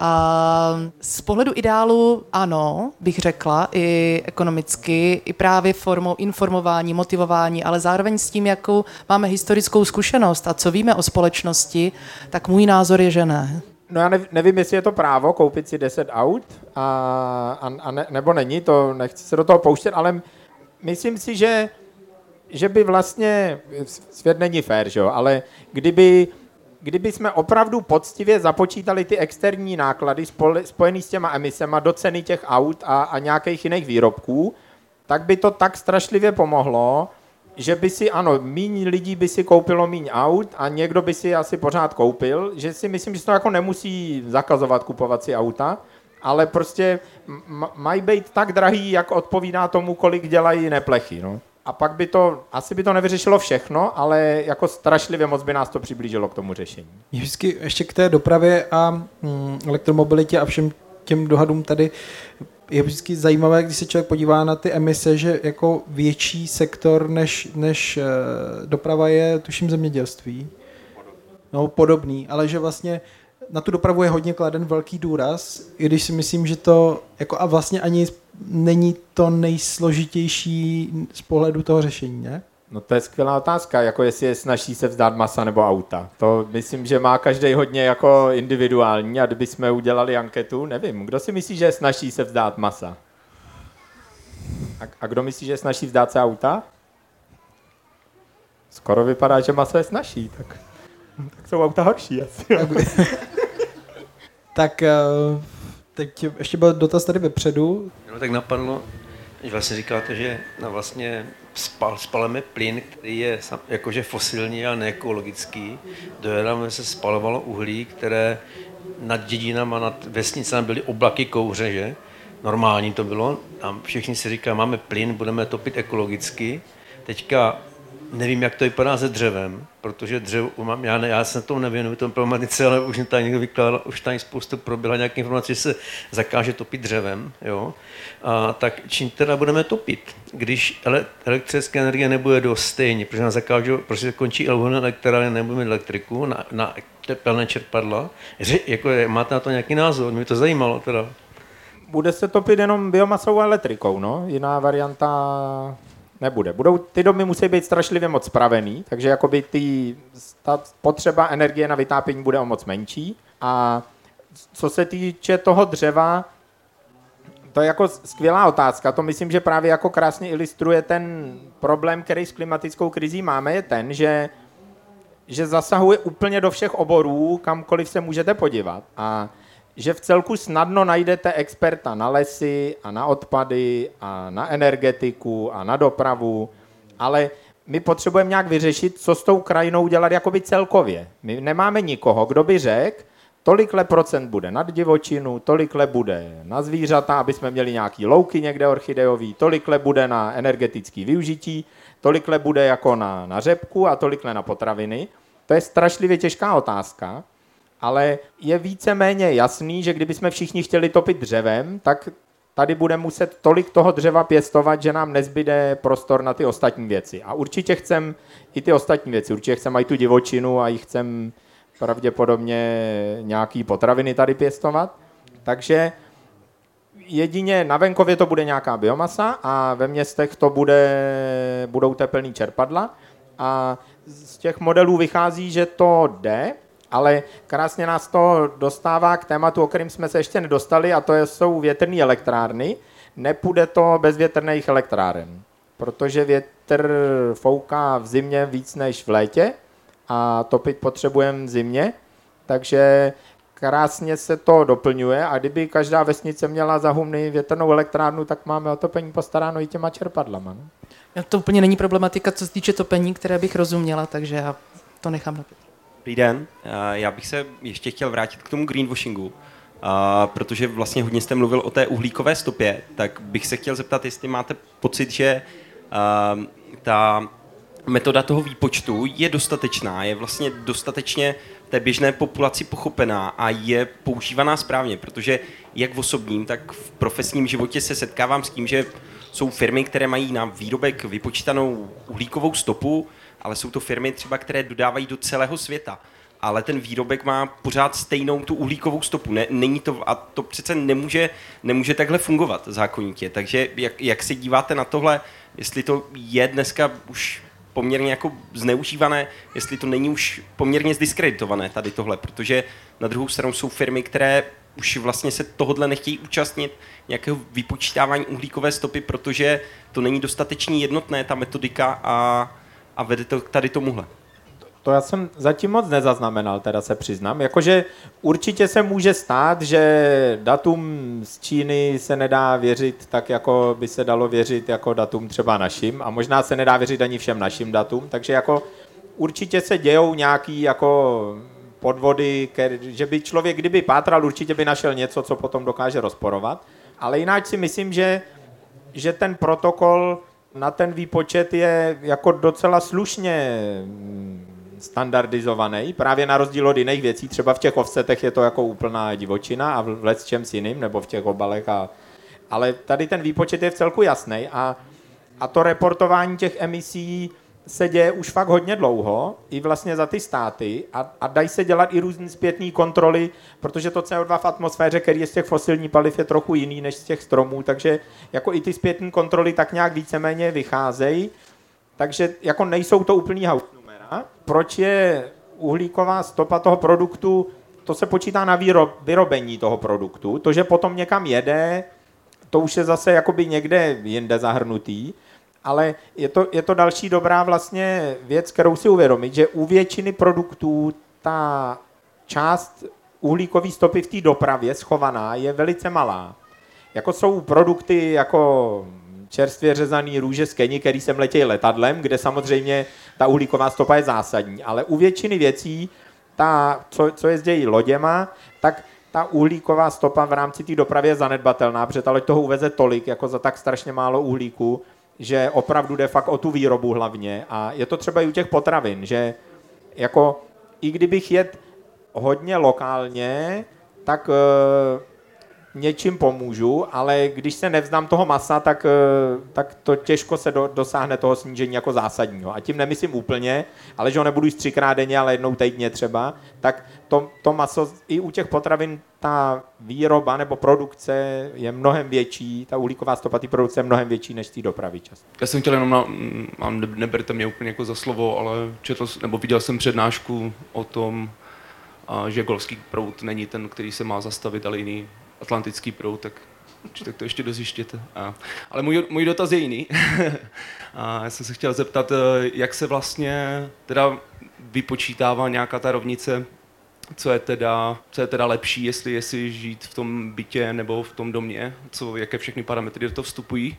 S4: A z pohledu ideálu ano, bych řekla, i ekonomicky, i právě formou informování, motivování, ale zároveň s tím, jakou máme historickou zkušenost a co víme o společnosti, tak můj názor je, že ne.
S3: No já nevím, jestli je to právo koupit si 10 aut, a, a, a ne, nebo není, to nechci se do toho pouštět, ale myslím si, že že by vlastně, svět není fér, že jo, ale kdyby, kdyby jsme opravdu poctivě započítali ty externí náklady spojené s těma emisema do ceny těch aut a, a nějakých jiných výrobků, tak by to tak strašlivě pomohlo, že by si, ano, míň lidí by si koupilo míň aut a někdo by si asi pořád koupil, že si myslím, že to jako nemusí zakazovat kupovat si auta, ale prostě mají být tak drahý, jak odpovídá tomu, kolik dělají neplechy. No. A pak by to, asi by to nevyřešilo všechno, ale jako strašlivě moc by nás to přiblížilo k tomu řešení.
S2: Vždycky ještě k té dopravě a mm, elektromobilitě a všem těm dohadům tady je vždycky zajímavé, když se člověk podívá na ty emise, že jako větší sektor než, než uh, doprava je, tuším, zemědělství. No, podobný, ale že vlastně na tu dopravu je hodně kladen velký důraz, i když si myslím, že to jako a vlastně ani není to nejsložitější z pohledu toho řešení, ne?
S3: No to je skvělá otázka, jako jestli je snaží se vzdát masa nebo auta. To myslím, že má každý hodně jako individuální a kdybychom udělali anketu, nevím, kdo si myslí, že je snaží se vzdát masa? A, a kdo myslí, že je snaží vzdát se auta? Skoro vypadá, že maso je snaží, tak, tak jsou auta horší asi. <laughs> <laughs>
S2: tak eh, teď ještě byl dotaz tady vepředu.
S7: No tak napadlo, že vlastně říkáte, že na vlastně spal, spaleme plyn, který je jakože fosilní a neekologický. Dojednáme se spalovalo uhlí, které nad dědinama, nad vesnicami byly oblaky kouře, že? Normální to bylo. A všichni si říkají, máme plyn, budeme topit ekologicky. Teďka nevím, jak to vypadá se dřevem, protože dřevo mám, já, ne, já se tomu nevěnuju, tom problematice, ale už tady někdo vykládal, už tady spoustu proběhla nějaké informace, že se zakáže topit dřevem, jo. A, tak čím teda budeme topit, když ele, elektrická energie nebude dost stejně, protože nás zakážou, protože končí elektrárny, nebudeme elektriku na, na tepelné čerpadla. Ře, jako je, máte na to nějaký názor? Mě to zajímalo teda.
S3: Bude se topit jenom biomasou a elektrikou, no. Jiná varianta nebude. Budou, ty domy musí být strašlivě moc spravený, takže jakoby ty, ta potřeba energie na vytápění bude o moc menší. A co se týče toho dřeva, to je jako skvělá otázka. To myslím, že právě jako krásně ilustruje ten problém, který s klimatickou krizí máme, je ten, že, že zasahuje úplně do všech oborů, kamkoliv se můžete podívat. A že v celku snadno najdete experta na lesy a na odpady a na energetiku a na dopravu, ale my potřebujeme nějak vyřešit, co s tou krajinou dělat jakoby celkově. My nemáme nikoho, kdo by řekl, tolikle procent bude nad divočinu, tolikle bude na zvířata, aby jsme měli nějaký louky někde orchideový, tolikle bude na energetické využití, tolikle bude jako na, na řepku a tolikle na potraviny. To je strašlivě těžká otázka, ale je více-méně jasný, že kdybychom všichni chtěli topit dřevem, tak tady bude muset tolik toho dřeva pěstovat, že nám nezbyde prostor na ty ostatní věci. A určitě chcem i ty ostatní věci. Určitě chcem i tu divočinu a i chcem pravděpodobně nějaký potraviny tady pěstovat. Takže jedině na venkově to bude nějaká biomasa a ve městech to bude, budou tepelný čerpadla. A z těch modelů vychází, že to jde, ale krásně nás to dostává k tématu, o kterým jsme se ještě nedostali, a to jsou větrné elektrárny. Nepůjde to bez větrných elektráren, protože větr fouká v zimě víc než v létě a topit potřebujeme v zimě, takže krásně se to doplňuje a kdyby každá vesnice měla za humny větrnou elektrárnu, tak máme o topení postaráno i těma čerpadlama. No?
S4: To úplně není problematika, co se týče topení, které bych rozuměla, takže já to nechám na
S11: Dobrý den, já bych se ještě chtěl vrátit k tomu greenwashingu, protože vlastně hodně jste mluvil o té uhlíkové stopě, tak bych se chtěl zeptat, jestli máte pocit, že ta metoda toho výpočtu je dostatečná, je vlastně dostatečně té běžné populaci pochopená a je používaná správně, protože jak v osobním, tak v profesním životě se setkávám s tím, že jsou firmy, které mají na výrobek vypočítanou uhlíkovou stopu, ale jsou to firmy třeba, které dodávají do celého světa. Ale ten výrobek má pořád stejnou tu uhlíkovou stopu. Ne, není to, a to přece nemůže, nemůže takhle fungovat zákonitě. Takže jak, jak se díváte na tohle, jestli to je dneska už poměrně jako zneužívané, jestli to není už poměrně zdiskreditované tady tohle, protože na druhou stranu jsou firmy, které už vlastně se tohodle nechtějí účastnit nějakého vypočítávání uhlíkové stopy, protože to není dostatečně jednotné, ta metodika a, a vede to tady tomuhle.
S3: To já jsem zatím moc nezaznamenal, teda se přiznám. Jakože určitě se může stát, že datum z Číny se nedá věřit tak, jako by se dalo věřit jako datum třeba našim a možná se nedá věřit ani všem našim datům, takže jako určitě se dějou nějaký jako podvody, že by člověk, kdyby pátral, určitě by našel něco, co potom dokáže rozporovat. Ale jinak si myslím, že, že ten protokol na ten výpočet je jako docela slušně standardizovaný, právě na rozdíl od jiných věcí. Třeba v těch offsetech je to jako úplná divočina a v let čem s jiným, nebo v těch obalech. A, ale tady ten výpočet je v celku jasný a, a to reportování těch emisí se děje už fakt hodně dlouho, i vlastně za ty státy a, a dají se dělat i různé zpětné kontroly, protože to CO2 v atmosféře, který je z těch fosilních paliv, je trochu jiný než z těch stromů, takže jako i ty zpětné kontroly tak nějak víceméně vycházejí, takže jako nejsou to úplný numera. Proč je uhlíková stopa toho produktu, to se počítá na výrob, vyrobení toho produktu, to, že potom někam jede, to už je zase jakoby někde jinde zahrnutý, ale je to, je to další dobrá vlastně věc, kterou si uvědomit, že u většiny produktů ta část uhlíkové stopy v té dopravě schovaná je velice malá. Jako jsou produkty jako čerstvě řezaný růže z Keni, který sem letějí letadlem, kde samozřejmě ta uhlíková stopa je zásadní. Ale u většiny věcí, ta, co, co jezdějí loděma, tak ta uhlíková stopa v rámci té dopravy je zanedbatelná, protože ta loď toho uveze tolik, jako za tak strašně málo uhlíku, že opravdu jde fakt o tu výrobu hlavně a je to třeba i u těch potravin, že jako i kdybych jet hodně lokálně, tak uh, něčím pomůžu, ale když se nevzdám toho masa, tak, uh, tak to těžko se do, dosáhne toho snížení jako zásadního. A tím nemyslím úplně, ale že ho nebudu jíst třikrát denně, ale jednou týdně třeba, tak to, to maso i u těch potravin ta výroba nebo produkce je mnohem větší, ta uhlíková stopa té produkce je mnohem větší než té dopravy často.
S12: Já jsem chtěl jenom, na, a neberte mě úplně jako za slovo, ale četl, nebo viděl jsem přednášku o tom, že golfský proud není ten, který se má zastavit, ale jiný atlantický proud, tak tak to ještě dozjištěte. Ale můj, můj dotaz je jiný. <laughs> a já jsem se chtěl zeptat, eh, jak se vlastně teda vypočítává nějaká ta rovnice co je teda, co je teda lepší, jestli, jestli žít v tom bytě nebo v tom domě, co, jaké všechny parametry do toho vstupují,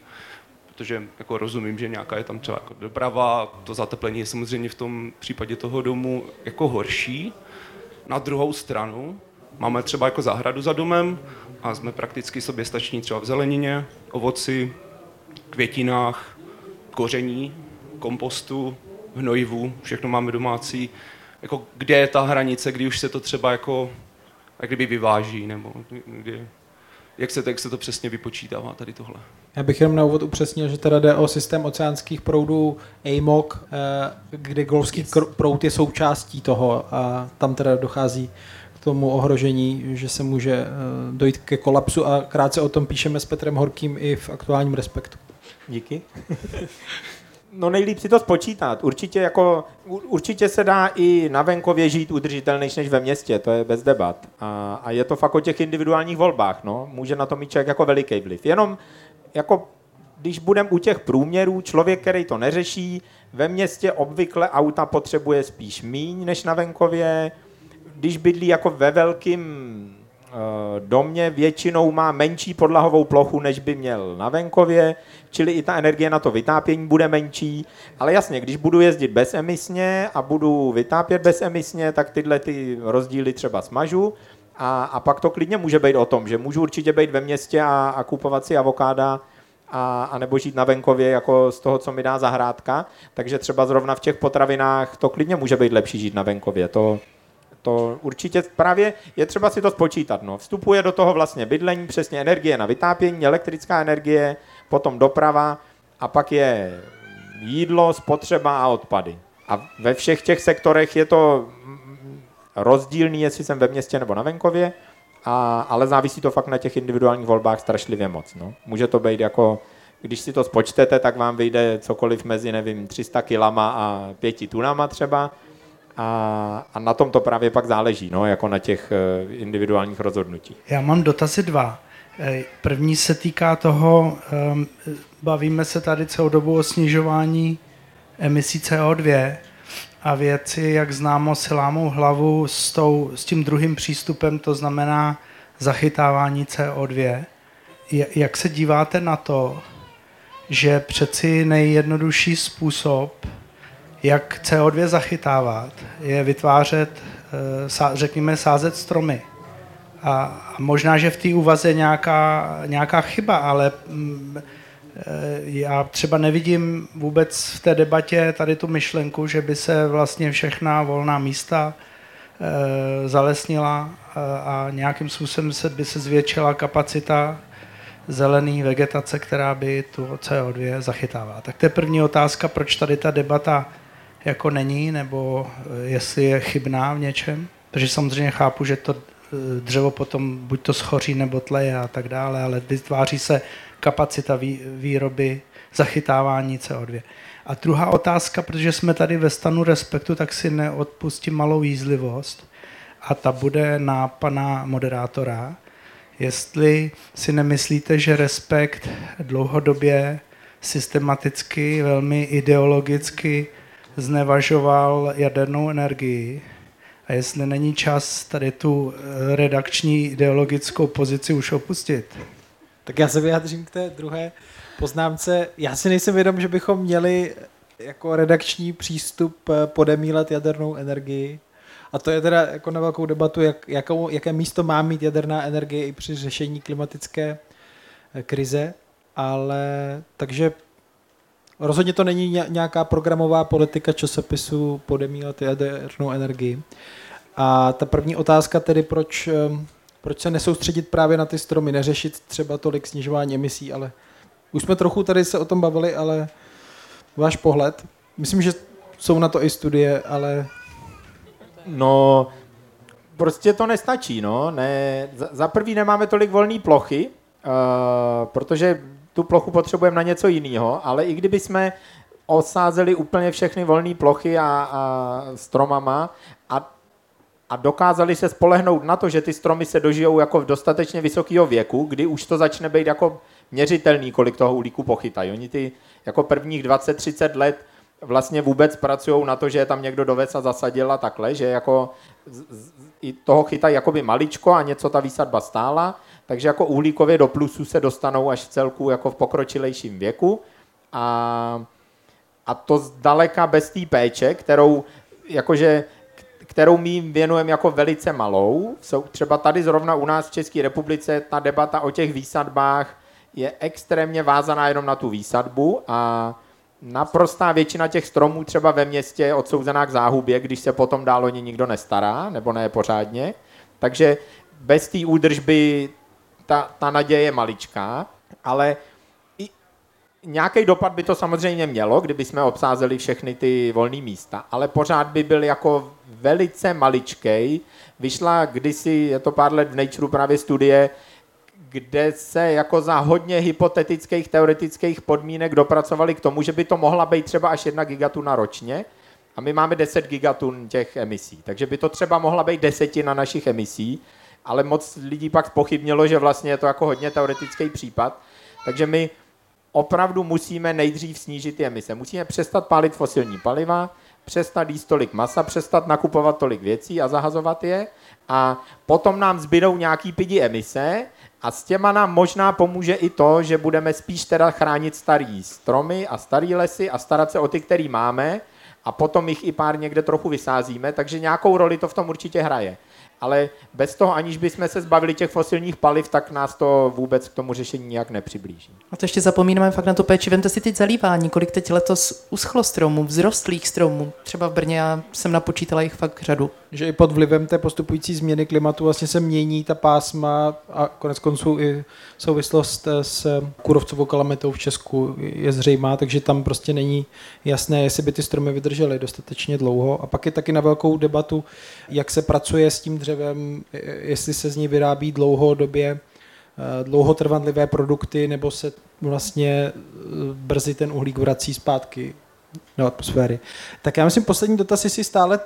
S12: protože jako rozumím, že nějaká je tam třeba jako doprava, to zateplení je samozřejmě v tom případě toho domu jako horší. Na druhou stranu máme třeba jako zahradu za domem a jsme prakticky sobě stační třeba v zelenině, ovoci, květinách, koření, kompostu, hnojivu, všechno máme domácí jako kde je ta hranice, kdy už se to třeba jako jak kdyby vyváží, nebo kdy, jak se, jak se to přesně vypočítává tady tohle?
S2: Já bych jenom na úvod upřesnil, že teda jde o systém oceánských proudů AMOC, eh, kde golfský yes. proud je součástí toho a tam teda dochází k tomu ohrožení, že se může eh, dojít ke kolapsu a krátce o tom píšeme s Petrem Horkým i v aktuálním Respektu.
S3: Díky. <laughs> No nejlíp si to spočítat. Určitě, jako, určitě se dá i na venkově žít udržitelnější než ve městě, to je bez debat. A, a je to fakt o těch individuálních volbách. No. Může na to mít člověk jako veliký vliv. Jenom jako když budeme u těch průměrů, člověk, který to neřeší, ve městě obvykle auta potřebuje spíš míň než na venkově. Když bydlí jako ve velkým domě většinou má menší podlahovou plochu, než by měl na venkově, čili i ta energie na to vytápění bude menší. Ale jasně, když budu jezdit bezemisně a budu vytápět bezemisně, tak tyhle ty rozdíly třeba smažu. A, a pak to klidně může být o tom, že můžu určitě být ve městě a, a kupovat si avokáda a, a nebo žít na venkově jako z toho, co mi dá zahrádka. Takže třeba zrovna v těch potravinách to klidně může být lepší žít na venkově. To, to určitě právě je třeba si to spočítat. No. Vstupuje do toho vlastně bydlení, přesně energie na vytápění, elektrická energie, potom doprava a pak je jídlo, spotřeba a odpady. A ve všech těch sektorech je to rozdílný, jestli jsem ve městě nebo na venkově, a, ale závisí to fakt na těch individuálních volbách strašlivě moc. No. Může to být jako, když si to spočtete, tak vám vyjde cokoliv mezi, nevím, 300 kilama a 5 tunama třeba, a, a na tom to právě pak záleží, no, jako na těch eh, individuálních rozhodnutích.
S8: Já mám dotazy dva. Eh, první se týká toho, ehm, bavíme se tady celou dobu o snižování emisí CO2 a věci, jak známo, si lámou hlavu s, tou, s tím druhým přístupem, to znamená zachytávání CO2. Jak se díváte na to, že přeci nejjednodušší způsob, jak CO2 zachytávat, je vytvářet, eh, řekněme, sázet stromy. A možná, že v té úvaze nějaká, nějaká chyba, ale mm, eh, já třeba nevidím vůbec v té debatě tady tu myšlenku, že by se vlastně všechna volná místa eh, zalesnila a nějakým způsobem se, by se zvětšila kapacita zelený vegetace, která by tu CO2 zachytávala. Tak to je první otázka, proč tady ta debata jako není, nebo eh, jestli je chybná v něčem. Takže samozřejmě chápu, že to eh, dřevo potom buď to schoří nebo tleje a tak dále, ale vytváří se kapacita výroby zachytávání CO2. A druhá otázka, protože jsme tady ve stanu respektu, tak si neodpustím malou jízlivost a ta bude na pana moderátora jestli si nemyslíte, že respekt dlouhodobě systematicky, velmi ideologicky znevažoval jadernou energii a jestli není čas tady tu eh, redakční ideologickou pozici už opustit.
S2: Tak já se vyjádřím k té druhé poznámce. Já si nejsem vědom, že bychom měli jako redakční přístup eh, podemílet jadernou energii. A to je teda jako na velkou debatu, jak, jakou, jaké místo má mít jaderná energie i při řešení klimatické eh, krize. Ale takže rozhodně to není nějaká programová politika časopisu podemílat jadernou energii. A ta první otázka tedy, proč, ehm, proč se nesoustředit právě na ty stromy, neřešit třeba tolik snižování emisí, ale už jsme trochu tady se o tom bavili, ale váš pohled, myslím, že jsou na to i studie, ale
S3: No, prostě to nestačí, no. Ne, za, za prvý nemáme tolik volné plochy, uh, protože tu plochu potřebujeme na něco jiného, ale i kdyby jsme osázeli úplně všechny volné plochy a, a stromama a, a dokázali se spolehnout na to, že ty stromy se dožijou jako v dostatečně vysokého věku, kdy už to začne být jako měřitelný, kolik toho uhlíku pochytají. Oni ty jako prvních 20-30 let vlastně vůbec pracují na to, že je tam někdo dovec a zasadil a takhle, že jako z, z, i toho chytají jakoby maličko a něco ta výsadba stála, takže jako uhlíkově do plusu se dostanou až v celku jako v pokročilejším věku a, a to zdaleka bez té péče, kterou jakože kterou my věnujeme jako velice malou. Jsou třeba tady zrovna u nás v České republice ta debata o těch výsadbách je extrémně vázaná jenom na tu výsadbu a naprostá většina těch stromů třeba ve městě je odsouzená k záhubě, když se potom dál o ně nikdo nestará, nebo ne pořádně. Takže bez té údržby ta, ta naděje je maličká, ale nějaký dopad by to samozřejmě mělo, kdyby jsme obsázeli všechny ty volné místa, ale pořád by byl jako velice maličkej. Vyšla kdysi, je to pár let v Nature právě studie, kde se jako za hodně hypotetických teoretických podmínek dopracovali k tomu, že by to mohla být třeba až jedna gigatuna ročně a my máme 10 gigatun těch emisí. Takže by to třeba mohla být desetina našich emisí, ale moc lidí pak pochybnilo, že vlastně je to jako hodně teoretický případ. Takže my opravdu musíme nejdřív snížit ty emise. Musíme přestat pálit fosilní paliva, přestat jíst tolik masa, přestat nakupovat tolik věcí a zahazovat je a potom nám zbydou nějaký pidi emise a s těma nám možná pomůže i to, že budeme spíš teda chránit starý stromy a starý lesy a starat se o ty, který máme a potom jich i pár někde trochu vysázíme, takže nějakou roli to v tom určitě hraje ale bez toho, aniž bychom se zbavili těch fosilních paliv, tak nás to vůbec k tomu řešení nějak nepřiblíží.
S4: A to ještě zapomínáme fakt na tu péči. Vemte si teď zalívání, kolik teď letos uschlo stromů, vzrostlých stromů. Třeba v Brně já jsem napočítala jich fakt řadu.
S2: Že i pod vlivem té postupující změny klimatu vlastně se mění ta pásma a konec konců i souvislost s kurovcovou kalamitou v Česku je zřejmá, takže tam prostě není jasné, jestli by ty stromy vydržely dostatečně dlouho. A pak je taky na velkou debatu, jak se pracuje s tím dřevem, jestli se z ní vyrábí dlouhodobě eh, dlouhotrvanlivé produkty, nebo se vlastně eh, brzy ten uhlík vrací zpátky do atmosféry. Tak já myslím, poslední dotaz, jestli stále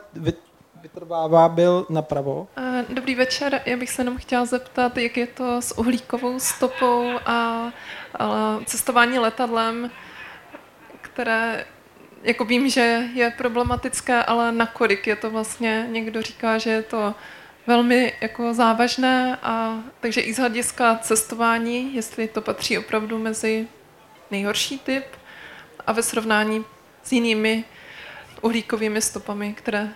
S2: vytrvává, byl napravo.
S13: Dobrý večer, já bych se jenom chtěla zeptat, jak je to s uhlíkovou stopou a, a cestování letadlem, které jako vím, že je problematické, ale nakolik je to vlastně, někdo říká, že je to velmi jako závažné, a, takže i z hlediska cestování, jestli to patří opravdu mezi nejhorší typ a ve srovnání s jinými uhlíkovými stopami, které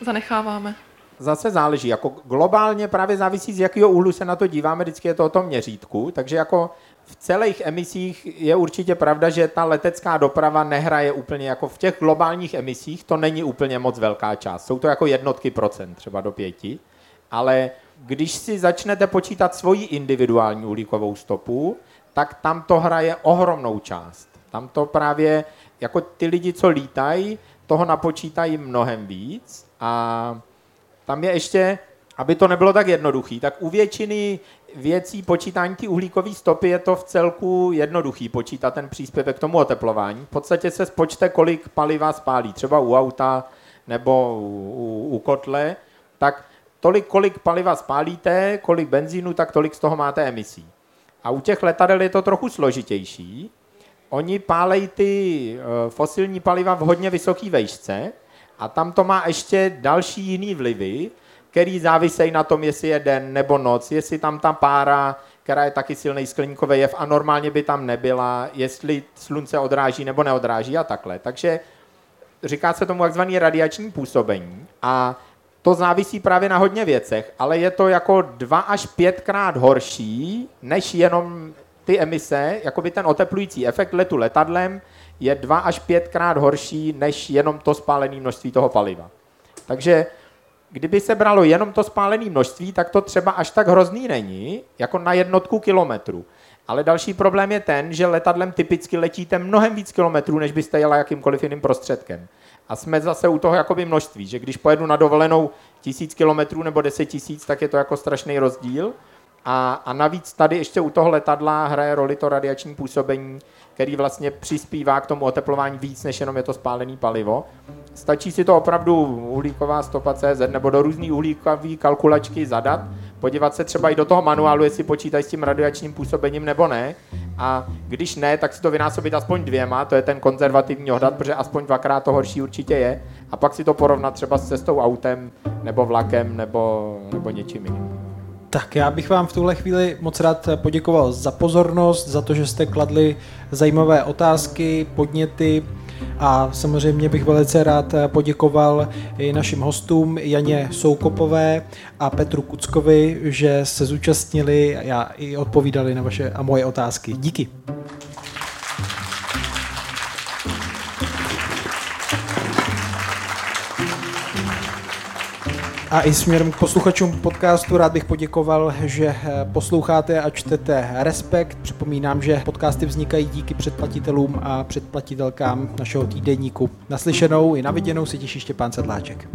S13: zanecháváme.
S3: Zase záleží, jako globálně právě závisí, z jakého úhlu se na to díváme, vždycky je to o tom měřítku, takže jako v celých emisích je určitě pravda, že ta letecká doprava nehraje úplně jako v těch globálních emisích, to není úplně moc velká část. Jsou to jako jednotky procent, třeba do pěti, ale když si začnete počítat svoji individuální uhlíkovou stopu, tak tam to hraje ohromnou část. Tam to právě, jako ty lidi, co lítají, toho napočítají mnohem víc a tam je ještě, aby to nebylo tak jednoduchý, tak u většiny věcí počítání ty uhlíkové stopy je to v celku jednoduchý počítat ten příspěvek k tomu oteplování. V podstatě se spočte, kolik paliva spálí, třeba u auta nebo u, u, u kotle, tak tolik, kolik paliva spálíte, kolik benzínu, tak tolik z toho máte emisí. A u těch letadel je to trochu složitější. Oni pálejí ty eh, fosilní paliva v hodně vysoké vejšce a tam to má ještě další jiný vlivy, který závisejí na tom, jestli je den nebo noc, jestli tam ta pára, která je taky silný skleníkový jev a normálně by tam nebyla, jestli slunce odráží nebo neodráží a takhle. Takže říká se tomu takzvaný radiační působení a to závisí právě na hodně věcech, ale je to jako dva až pětkrát horší, než jenom ty emise, jako by ten oteplující efekt letu letadlem je dva až pětkrát horší, než jenom to spálené množství toho paliva. Takže kdyby se bralo jenom to spálené množství, tak to třeba až tak hrozný není, jako na jednotku kilometru. Ale další problém je ten, že letadlem typicky letíte mnohem víc kilometrů, než byste jela jakýmkoliv jiným prostředkem. A jsme zase u toho jakoby množství, že když pojedu na dovolenou tisíc kilometrů nebo deset tisíc, tak je to jako strašný rozdíl. A, a navíc tady ještě u toho letadla hraje roli to radiační působení, který vlastně přispívá k tomu oteplování víc, než jenom je to spálený palivo. Stačí si to opravdu uhlíková stopa CZ nebo do různý uhlíkové kalkulačky zadat, podívat se třeba i do toho manuálu, jestli počítají s tím radiačním působením nebo ne. A když ne, tak si to vynásobit aspoň dvěma, to je ten konzervativní odhad, protože aspoň dvakrát to horší určitě je. A pak si to porovnat třeba s cestou autem, nebo vlakem, nebo, nebo něčím jiným.
S2: Tak já bych vám v tuhle chvíli moc rád poděkoval za pozornost, za to, že jste kladli zajímavé otázky, podněty a samozřejmě bych velice rád poděkoval i našim hostům Janě Soukopové a Petru Kuckovi, že se zúčastnili a i odpovídali na vaše a moje otázky. Díky. A i směrem k posluchačům podcastu rád bych poděkoval, že eh, posloucháte a čtete Respekt. Připomínám, že podcasty vznikají díky předplatitelům a předplatitelkám našeho týdenníku. Naslyšenou i naviděnou si těší Štěpán Sedláček.